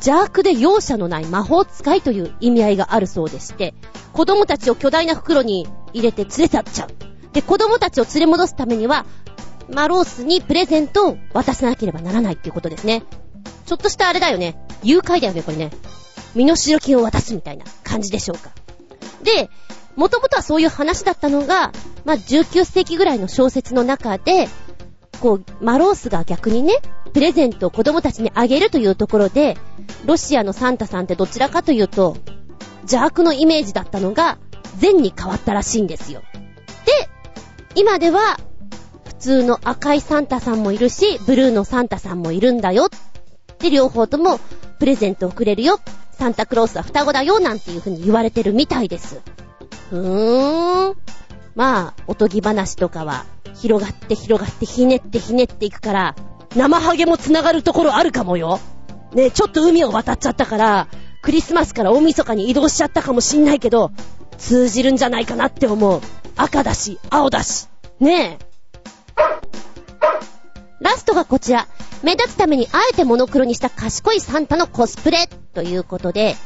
A: 邪悪で容赦のない魔法使いという意味合いがあるそうでして、子供たちを巨大な袋に入れて連れ去っちゃう。で、子供たちを連れ戻すためには、マロースにプレゼントを渡さなければならないっていうことですね。ちょっとしたあれだよね。誘拐だよね、これね。身代金を渡すみたいな感じでしょうか。で、もともとはそういう話だったのが、まあ、19世紀ぐらいの小説の中で、こう、マロースが逆にね、プレゼントを子供たちにあげるというところで、ロシアのサンタさんってどちらかというと、邪悪のイメージだったのが、善に変わったらしいんですよ。で、今では、普通の赤いサンタさんもいるし、ブルーのサンタさんもいるんだよ。で、両方とも、プレゼントをくれるよ。サンタクロースは双子だよ。なんていう風に言われてるみたいです。ふーん。まあ、おとぎ話とかは、広がって広がってひねってひねっていくから、生ハゲも繋がるところあるかもよ。ねちょっと海を渡っちゃったから、クリスマスから大晦日に移動しちゃったかもしんないけど、通じるんじゃないかなって思う。赤だし、青だし。ねえ。ラストがこちら。目立つためにあえてモノクロにした賢いサンタのコスプレということで、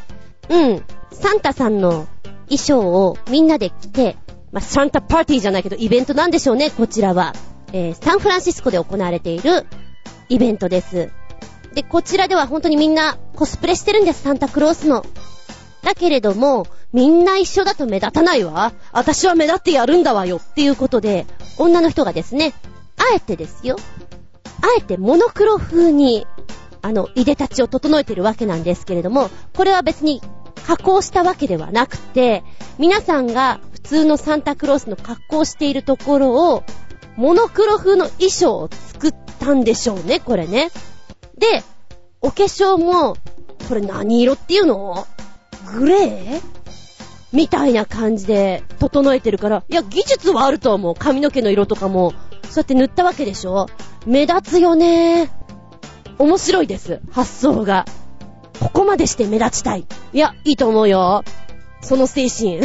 A: うん、サンタさんの衣装をみんなで着て、まあ、サンタパーティーじゃないけどイベントなんでしょうね、こちらは。えー、サンフランシスコで行われているイベントです。で、こちらでは本当にみんなコスプレしてるんです、サンタクロースの。だけれども、みんな一緒だと目立たないわ。私は目立ってやるんだわよ。っていうことで、女の人がですね、あえてですよ。あえてモノクロ風に、あの、いでたちを整えてるわけなんですけれども、これは別に加工したわけではなくて、皆さんが普通のサンタクロースの格好をしているところを、モノクロ風の衣装を作ったんでしょうね、これね。で、お化粧も、これ何色っていうのグレーみたいな感じで整えてるから、いや、技術はあると思う。髪の毛の色とかも、そうやって塗ったわけでしょ目立つよね面白いです。発想が。ここまでして目立ちたい。いや、いいと思うよ。その精神。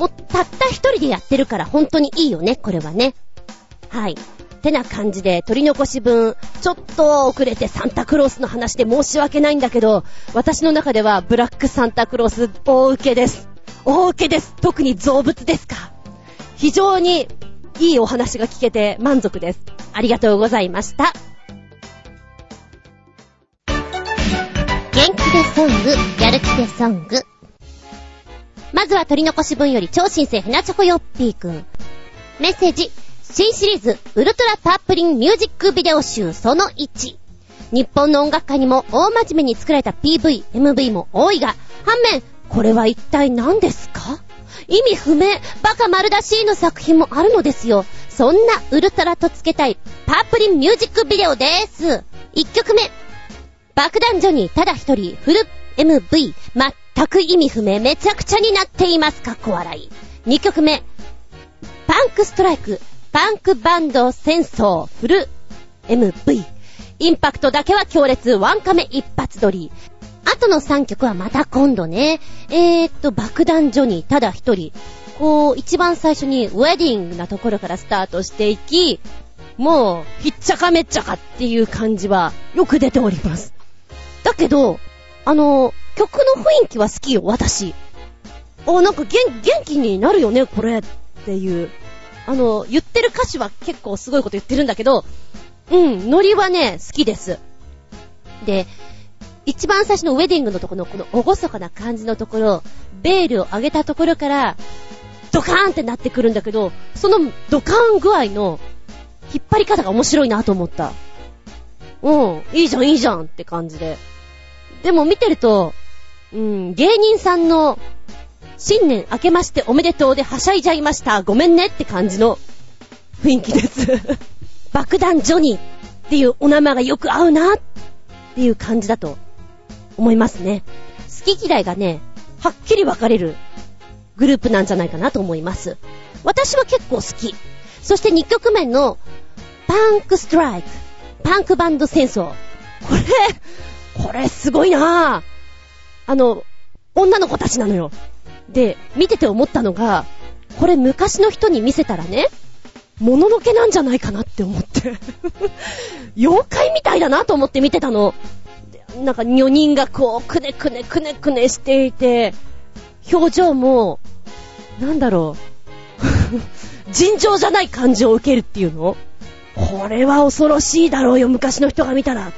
A: もう、たった一人でやってるから本当にいいよね、これはね。はい。てな感じで、取り残し分、ちょっと遅れてサンタクロースの話で申し訳ないんだけど、私の中ではブラックサンタクロース大受けです。大受けです。特に造物ですか。非常にいいお話が聞けて満足です。ありがとうございました。
B: 元気でソング、やる気でソング。
A: まずは取り残し分より超新星ヘナチョコヨッピーくん。メッセージ、新シリーズ、ウルトラパープリンミュージックビデオ集その1。日本の音楽界にも大真面目に作られた PV、MV も多いが、反面、これは一体何ですか？意味不明、バカ丸出しの作品もあるのですよ。そんなウルトラとつけたい、パープリンミュージックビデオです。1曲目。爆弾ジョニーただ一人、フル MV、全く意味不明、めちゃくちゃになっています。かっこ笑い。2曲目。パンクストライク、パンクバンド戦争フル MV。インパクトだけは強烈、ワンカメ一発撮り。あとの3曲はまた今度ね。えー、っと、爆弾ジョニー、ただ一人。こう、一番最初にウェディングなところからスタートしていき、もう、ひっちゃかめっちゃかっていう感じはよく出ております。だけど、あの、曲の雰囲気は好きよ、私。あ、なんか元気になるよね、これっていう。あの、言ってる歌詞は結構すごいこと言ってるんだけど、うん、ノリはね、好きです。で、一番最初のウェディングのところのこの厳かな感じのところ、ベールを上げたところから、ドカーンってなってくるんだけど、そのドカーン具合の引っ張り方が面白いなと思った。うん、いいじゃんいいじゃんって感じで。でも見てると、うん、芸人さんの新年明けましておめでとうではしゃいじゃいました。ごめんねって感じの雰囲気です *laughs* 爆弾ジョニーっていうお名前がよく合うなっていう感じだと思いますね。好き嫌いがね、はっきり分かれるグループなんじゃないかなと思います。私は結構好き。そして2曲目のパンクストライク、パンクバンド戦争。これ、これすごいなぁ。あの、女の子たちなのよ。で、見てて思ったのが、これ昔の人に見せたらね、もののけなんじゃないかなって思って *laughs* 妖怪みたいだなと思って見てたの。なんか女人がこう、くねくねくねくねしていて、表情も、なんだろう。*laughs* 尋常じゃない感じを受けるっていうのこれは恐ろしいだろうよ、昔の人が見たら。っ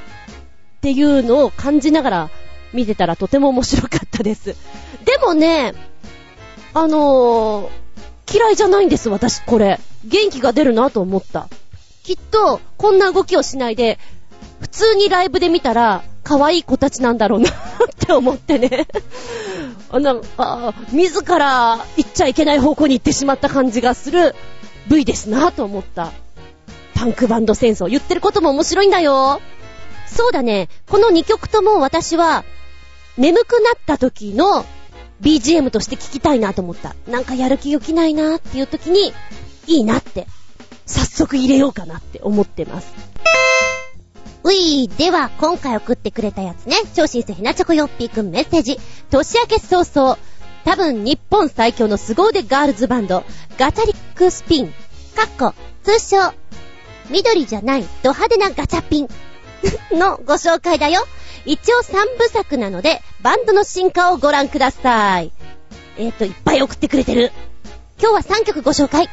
A: ていうのを感じながら見てたらとても面白かったです。でもね、あのー、嫌いじゃないんです、私、これ。元気が出るなと思った。きっと、こんな動きをしないで、普通にライブで見たら、可愛い子たちなんだろうなって思ってねなんか、自ら行っちゃいけない方向に行ってしまった感じがする V ですなと思った。パンクバンド戦争。言ってることも面白いんだよ。そうだね。この2曲とも私は、眠くなった時の BGM として聞きたいなと思った。なんかやる気起きないなっていう時に、いいなって、早速入れようかなって思ってます。ういでは、今回送ってくれたやつね。超新星ひなちょこよっぴーくんメッセージ。年明け早々、多分日本最強の凄腕ガールズバンド、ガチャリックスピン、かっこ、通称、緑じゃないド派手なガチャピン *laughs* のご紹介だよ。一応三部作なので、バンドの進化をご覧ください。えっ、ー、と、いっぱい送ってくれてる。今日は3曲ご紹介。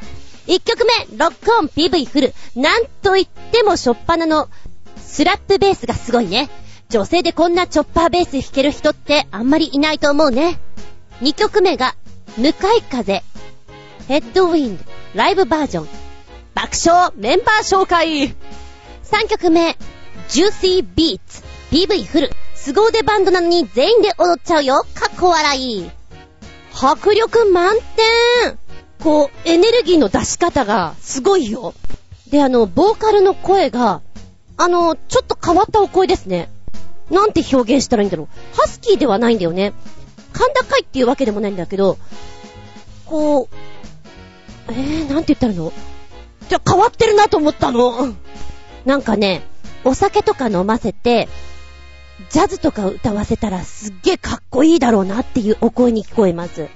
A: 1曲目、ロックオン PV フル。なんといっても初っ端のスラップベースがすごいね。女性でこんなチョッパーベース弾ける人ってあんまりいないと思うね。2曲目が、向かい風。ヘッドウィンド、ライブバージョン。爆笑メンバー紹介。3曲目、ジューシービーツ。PV フル。凄腕バンドなのに全員で踊っちゃうよ。かっこ笑い。迫力満点こう、エネルギーの出し方がすごいよ。で、あの、ボーカルの声が、あの、ちょっと変わったお声ですね。なんて表現したらいいんだろう。ハスキーではないんだよね。甲高いっていうわけでもないんだけど、こう、えー、なんて言ったらいいの？じゃ、変わってるなと思ったの。なんかね、お酒とか飲ませて、ジャズとか歌わせたらすっげえかっこいいだろうなっていうお声に聞こえます。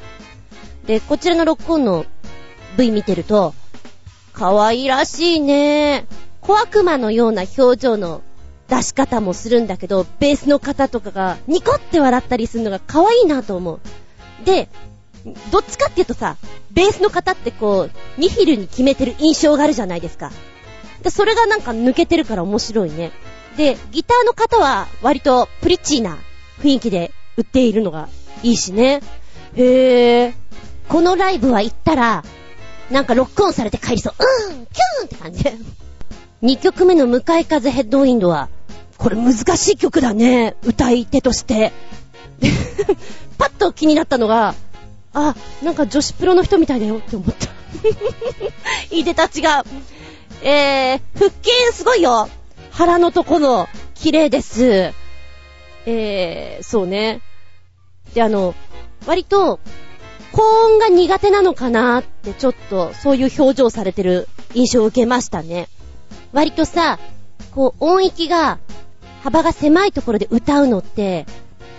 A: で、こちらのロックオンの V 見てると、可愛らしいね。小悪魔のような表情の出し方もするんだけど、ベースの方とかがニコって笑ったりするのが可愛いなと思う。で、どっちかっていうとさ、ベースの方ってこう、ニヒルに決めてる印象があるじゃないですか。で、それがなんか抜けてるから面白いね。で、ギターの方は割とプリッチーな雰囲気で売っているのがいいしね。へぇー。このライブは行ったら、なんかロックオンされて帰りそう。うん、キューンって感じ。*laughs* 2曲目の向かい風ヘッドウィンドは、これ難しい曲だね。歌い手として。*laughs* パッと気になったのが、あ、なんか女子プロの人みたいだよって思った。*laughs* いでたちが、えー、腹筋すごいよ。腹のとこの、綺麗です。えー、そうね。で、あの、割と、高音が苦手なのかなってちょっとそういう表情されてる印象を受けましたね。割とさ、こう音域が幅が狭いところで歌うのって、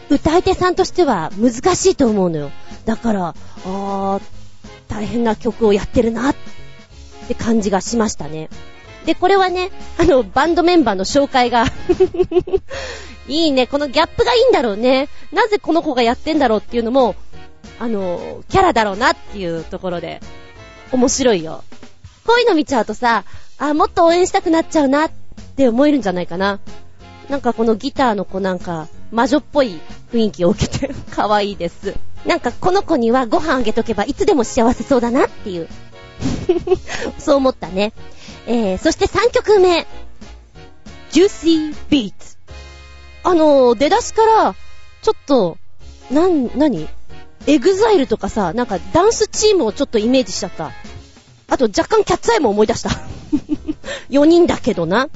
A: 歌い手さんとしては難しいと思うのよ。だから、あー、大変な曲をやってるなって感じがしましたね。で、これはね、あの、バンドメンバーの紹介が *laughs* いいね、このギャップがいいんだろうね。なぜこの子がやってんだろうっていうのも、あの、キャラだろうなっていうところで、面白いよ。こういうの見ちゃうとさ、あ、もっと応援したくなっちゃうなって思えるんじゃないかな。なんかこのギターの子なんか、魔女っぽい雰囲気を受けて、*laughs* 可愛いです。なんかこの子にはご飯あげとけばいつでも幸せそうだなっていう。*laughs* そう思ったね。えー、そして3曲目。Juicy Beats。あのー、出だしから、ちょっと、なん、なにエグザイルとかさ、なんかダンスチームをちょっとイメージしちゃった。あと若干キャッツアイも思い出した。*laughs* 4人だけどな。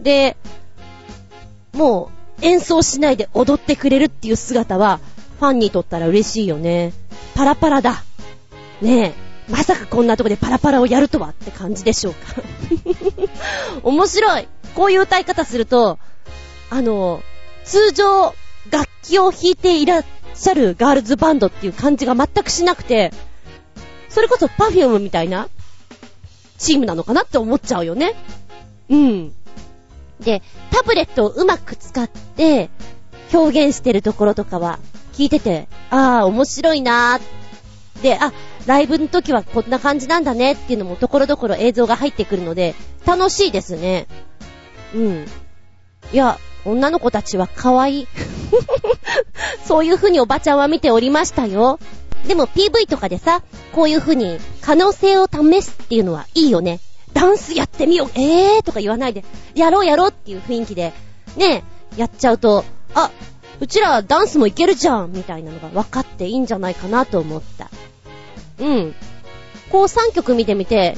A: で、もう演奏しないで踊ってくれるっていう姿は、ファンにとったら嬉しいよね。パラパラだ。ねえ。まさかこんなとこでパラパラをやるとはって感じでしょうか。*laughs* 面白い。こういう歌い方すると、あの、通常、楽器を弾いていらっしゃるガールズバンドっていう感じが全くしなくて、それこそパフュームみたいなチームなのかなって思っちゃうよね。うん。で、タブレットをうまく使って表現してるところとかは聞いてて、ああ、面白いなーで、あ、ライブの時はこんな感じなんだねっていうのもところどころ映像が入ってくるので、楽しいですね。うん。いや、女の子たちは可愛い。*laughs* そういう風におばちゃんは見ておりましたよ。でも PV とかでさ、こういう風に可能性を試すっていうのはいいよね。ダンスやってみようえーとか言わないで、やろうやろうっていう雰囲気で、ねえ、やっちゃうと、あ、うちらダンスもいけるじゃんみたいなのが分かっていいんじゃないかなと思った。うん。こう3曲見てみて、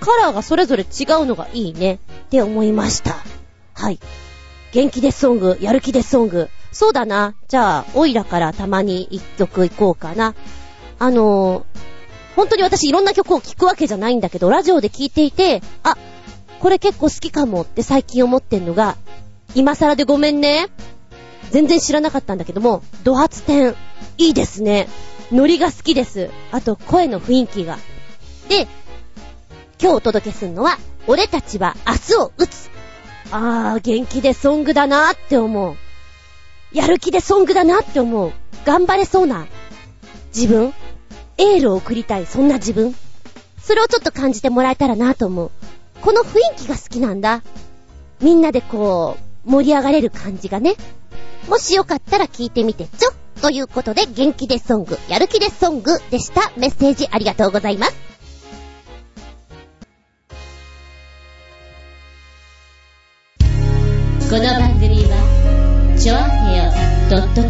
A: カラーがそれぞれ違うのがいいねって思いました。はい。元気ですソング、やる気ですソング。そうだな。じゃあ、オイラからたまに一曲いこうかな。あのー、本当に私いろんな曲を聴くわけじゃないんだけど、ラジオで聴いていて、あ、これ結構好きかもって最近思ってんのが、今更でごめんね。全然知らなかったんだけども、ド発展、いいですね。ノリが好きです。あと、声の雰囲気が。で、今日お届けするのは、俺たちは明日を打つ。あー、元気でソングだなーって思う。やる気でソングだなーって思う。頑張れそうな自分。エールを送りたい、そんな自分。それをちょっと感じてもらえたらなーと思う。この雰囲気が好きなんだ。みんなでこう、盛り上がれる感じがね。もしよかったら聞いてみてちょ。ということで、元気でソング、やる気でソングでした。メッセージありがとうございます。
B: この番組は、ちょあへよ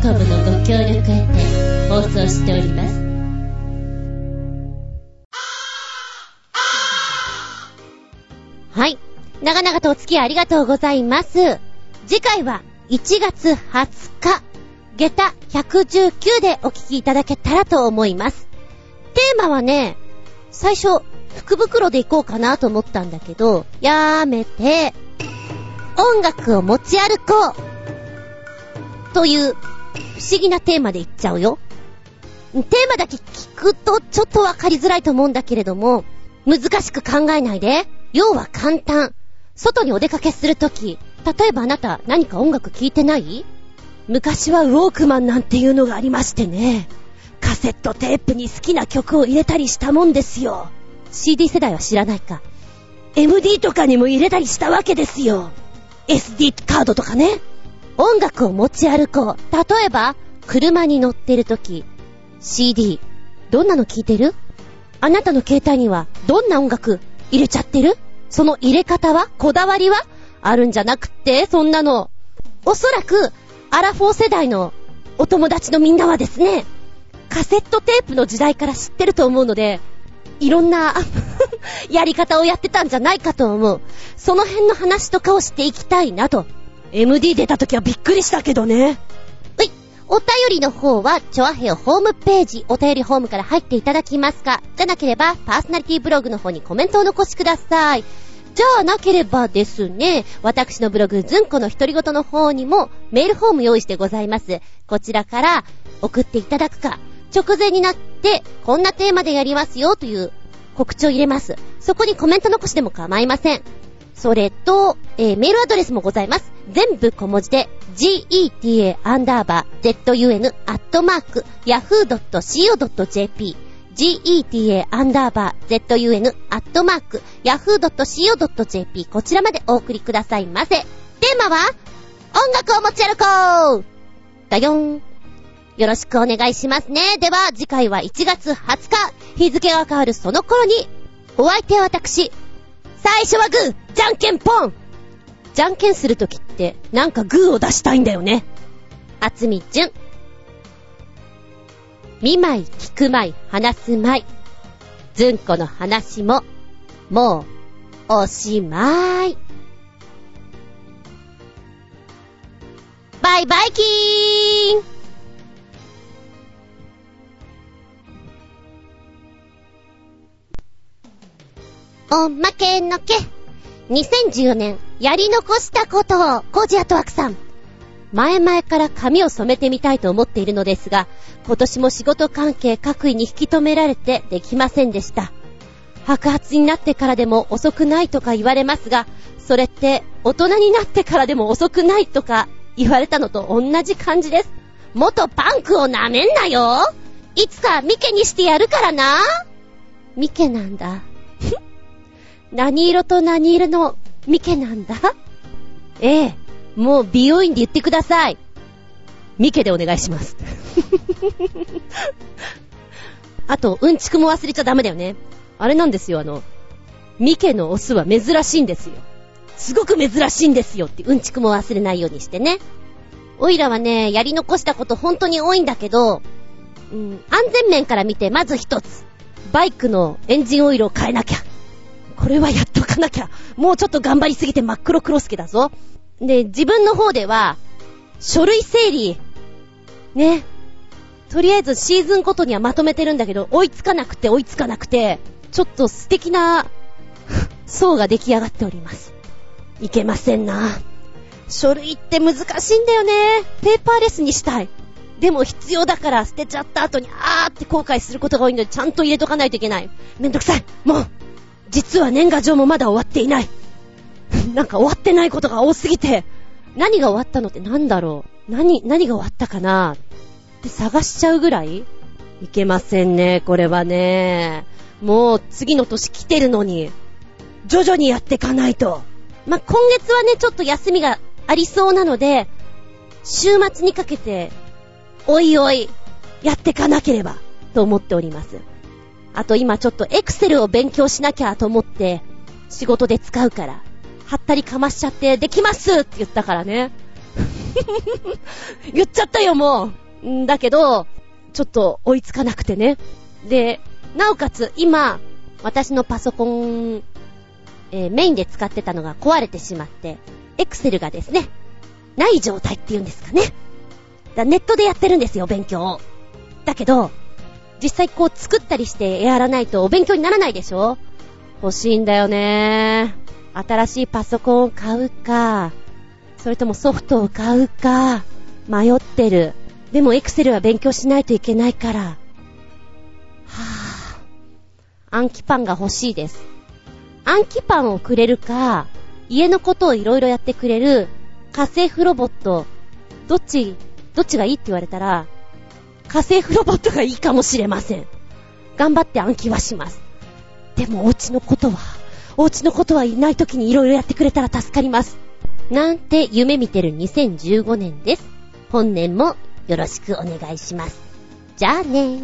B: .com のご協力へて放送しております。
A: はい。長々とお付き合いありがとうございます。次回は1月20日、下駄119でお聞きいただけたらと思います。テーマはね、最初、福袋で行こうかなと思ったんだけど、やーめて、音楽を持ち歩こうという不思議なテーマで言っちゃうよ。テーマだけ聞くとちょっとわかりづらいと思うんだけれども、難しく考えないで。要は簡単。外にお出かけするとき、例えばあなた何か音楽聴いてない？昔はウォークマンなんていうのがありましてね。カセットテープに好きな曲を入れたりしたもんですよ。CD 世代は知らないか。MD とかにも入れたりしたわけですよ。SD カードとかね。音楽を持ち歩こう。例えば、車に乗ってるとき、CD、どんなの聴いてる？あなたの携帯にはどんな音楽入れちゃってる？その入れ方は？こだわりは？あるんじゃなくって、そんなの。おそらく、アラフォー世代のお友達のみんなはですね、カセットテープの時代から知ってると思うので、いろんな *laughs* やり方をやってたんじゃないかと思う。その辺の話とかをしていきたいなと。MD 出た時はびっくりしたけどね。うい。お便りの方は、チョアヘオホームページ、お便りホームから入っていただきますかじゃなければ、パーソナリティブログの方にコメントを残しください。じゃあなければですね、私のブログ、ズンコの独り言の方にもメールフォーム用意してございます。こちらから送っていただくか、直前になって、こんなテーマでやりますよという告知を入れます。そこにコメント残しでも構いません。それと、えー、メールアドレスもございます。全部小文字で、geta-zun-yahoo.co.jp geta アンダーバー zun アットマーク yahoo.co.jp こちらまでお送りくださいませ。テーマは音楽を持ち歩こうだよん。よろしくお願いしますね。では、次回は1月20日、日付が変わるその頃に、お相手は私。最初はグー、じゃんけんポンじゃんけんするときって、なんかグーを出したいんだよね。あつみじゅん。見舞い、聞く舞い、話す舞い。ずんこの話も、もう、おしまい。バイバイキーンおまけのけ。2014年、やり残したことを、コージアトワクさん。前々から髪を染めてみたいと思っているのですが、今年も仕事関係各位に引き止められてできませんでした。白髪になってからでも遅くないとか言われますが、それって大人になってからでも遅くないとか言われたのと同じ感じです。元パンクを舐めんなよいつかミケにしてやるからなミケなんだ。*laughs* 何色と何色のミケなんだええ。もう美容院で言ってください。ミケでお願いします。*laughs* あと、うんちくも忘れちゃダメだよね。あれなんですよ、あの、ミケのオスは珍しいんですよ。すごく珍しいんですよって、うんちくも忘れないようにしてね。おいらはね、やり残したこと本当に多いんだけど、うん、安全面から見て、まず一つ。バイクのエンジンオイルを変えなきゃ。これはやっとかなきゃ。もうちょっと頑張りすぎて真っ黒クロスケだぞ。で、自分の方では、書類整理。ね。とりあえずシーズンごとにはまとめてるんだけど、追いつかなくて追いつかなくて、ちょっと素敵な *laughs* 層が出来上がっております。いけませんな。書類って難しいんだよね。ペーパーレスにしたい。でも必要だから捨てちゃった後にあーって後悔することが多いのでちゃんと入れとかないといけない。めんどくさい。もう、実は年賀状もまだ終わっていない。*laughs* なんか終わってないことが多すぎて、何が終わったのって何だろう？何、何が終わったかな？って探しちゃうぐらいいけませんね、これはね。もう次の年来てるのに、徐々にやっていかないと。まあ、今月はね、ちょっと休みがありそうなので、週末にかけて、おいおい、やってかなければ、と思っております。あと今ちょっとエクセルを勉強しなきゃと思って、仕事で使うから、はったりかましちゃって、できますって言ったからね。*laughs* 言っちゃったよ、もう。んだけど、ちょっと追いつかなくてね。で、なおかつ今、私のパソコン、えー、メインで使ってたのが壊れてしまって、エクセルがですね、ない状態っていうんですかね。だネットでやってるんですよ、勉強を。だけど、実際こう作ったりしてやらないとお勉強にならないでしょ欲しいんだよね。新しいパソコンを買うか、それともソフトを買うか、迷ってる。でもエクセルは勉強しないといけないから。はぁ、暗記パンが欲しいです。暗記パンをくれるか、家のことをいろいろやってくれる家政婦ロボット、どっち、どっちがいいって言われたら、家政婦ロボットがいいかもしれません。頑張って暗記はします。でもお家のことは、お家のことはいない時にいろいろやってくれたら助かります。なんて夢見てる2015年です。本年もよろしくお願いします。じゃあね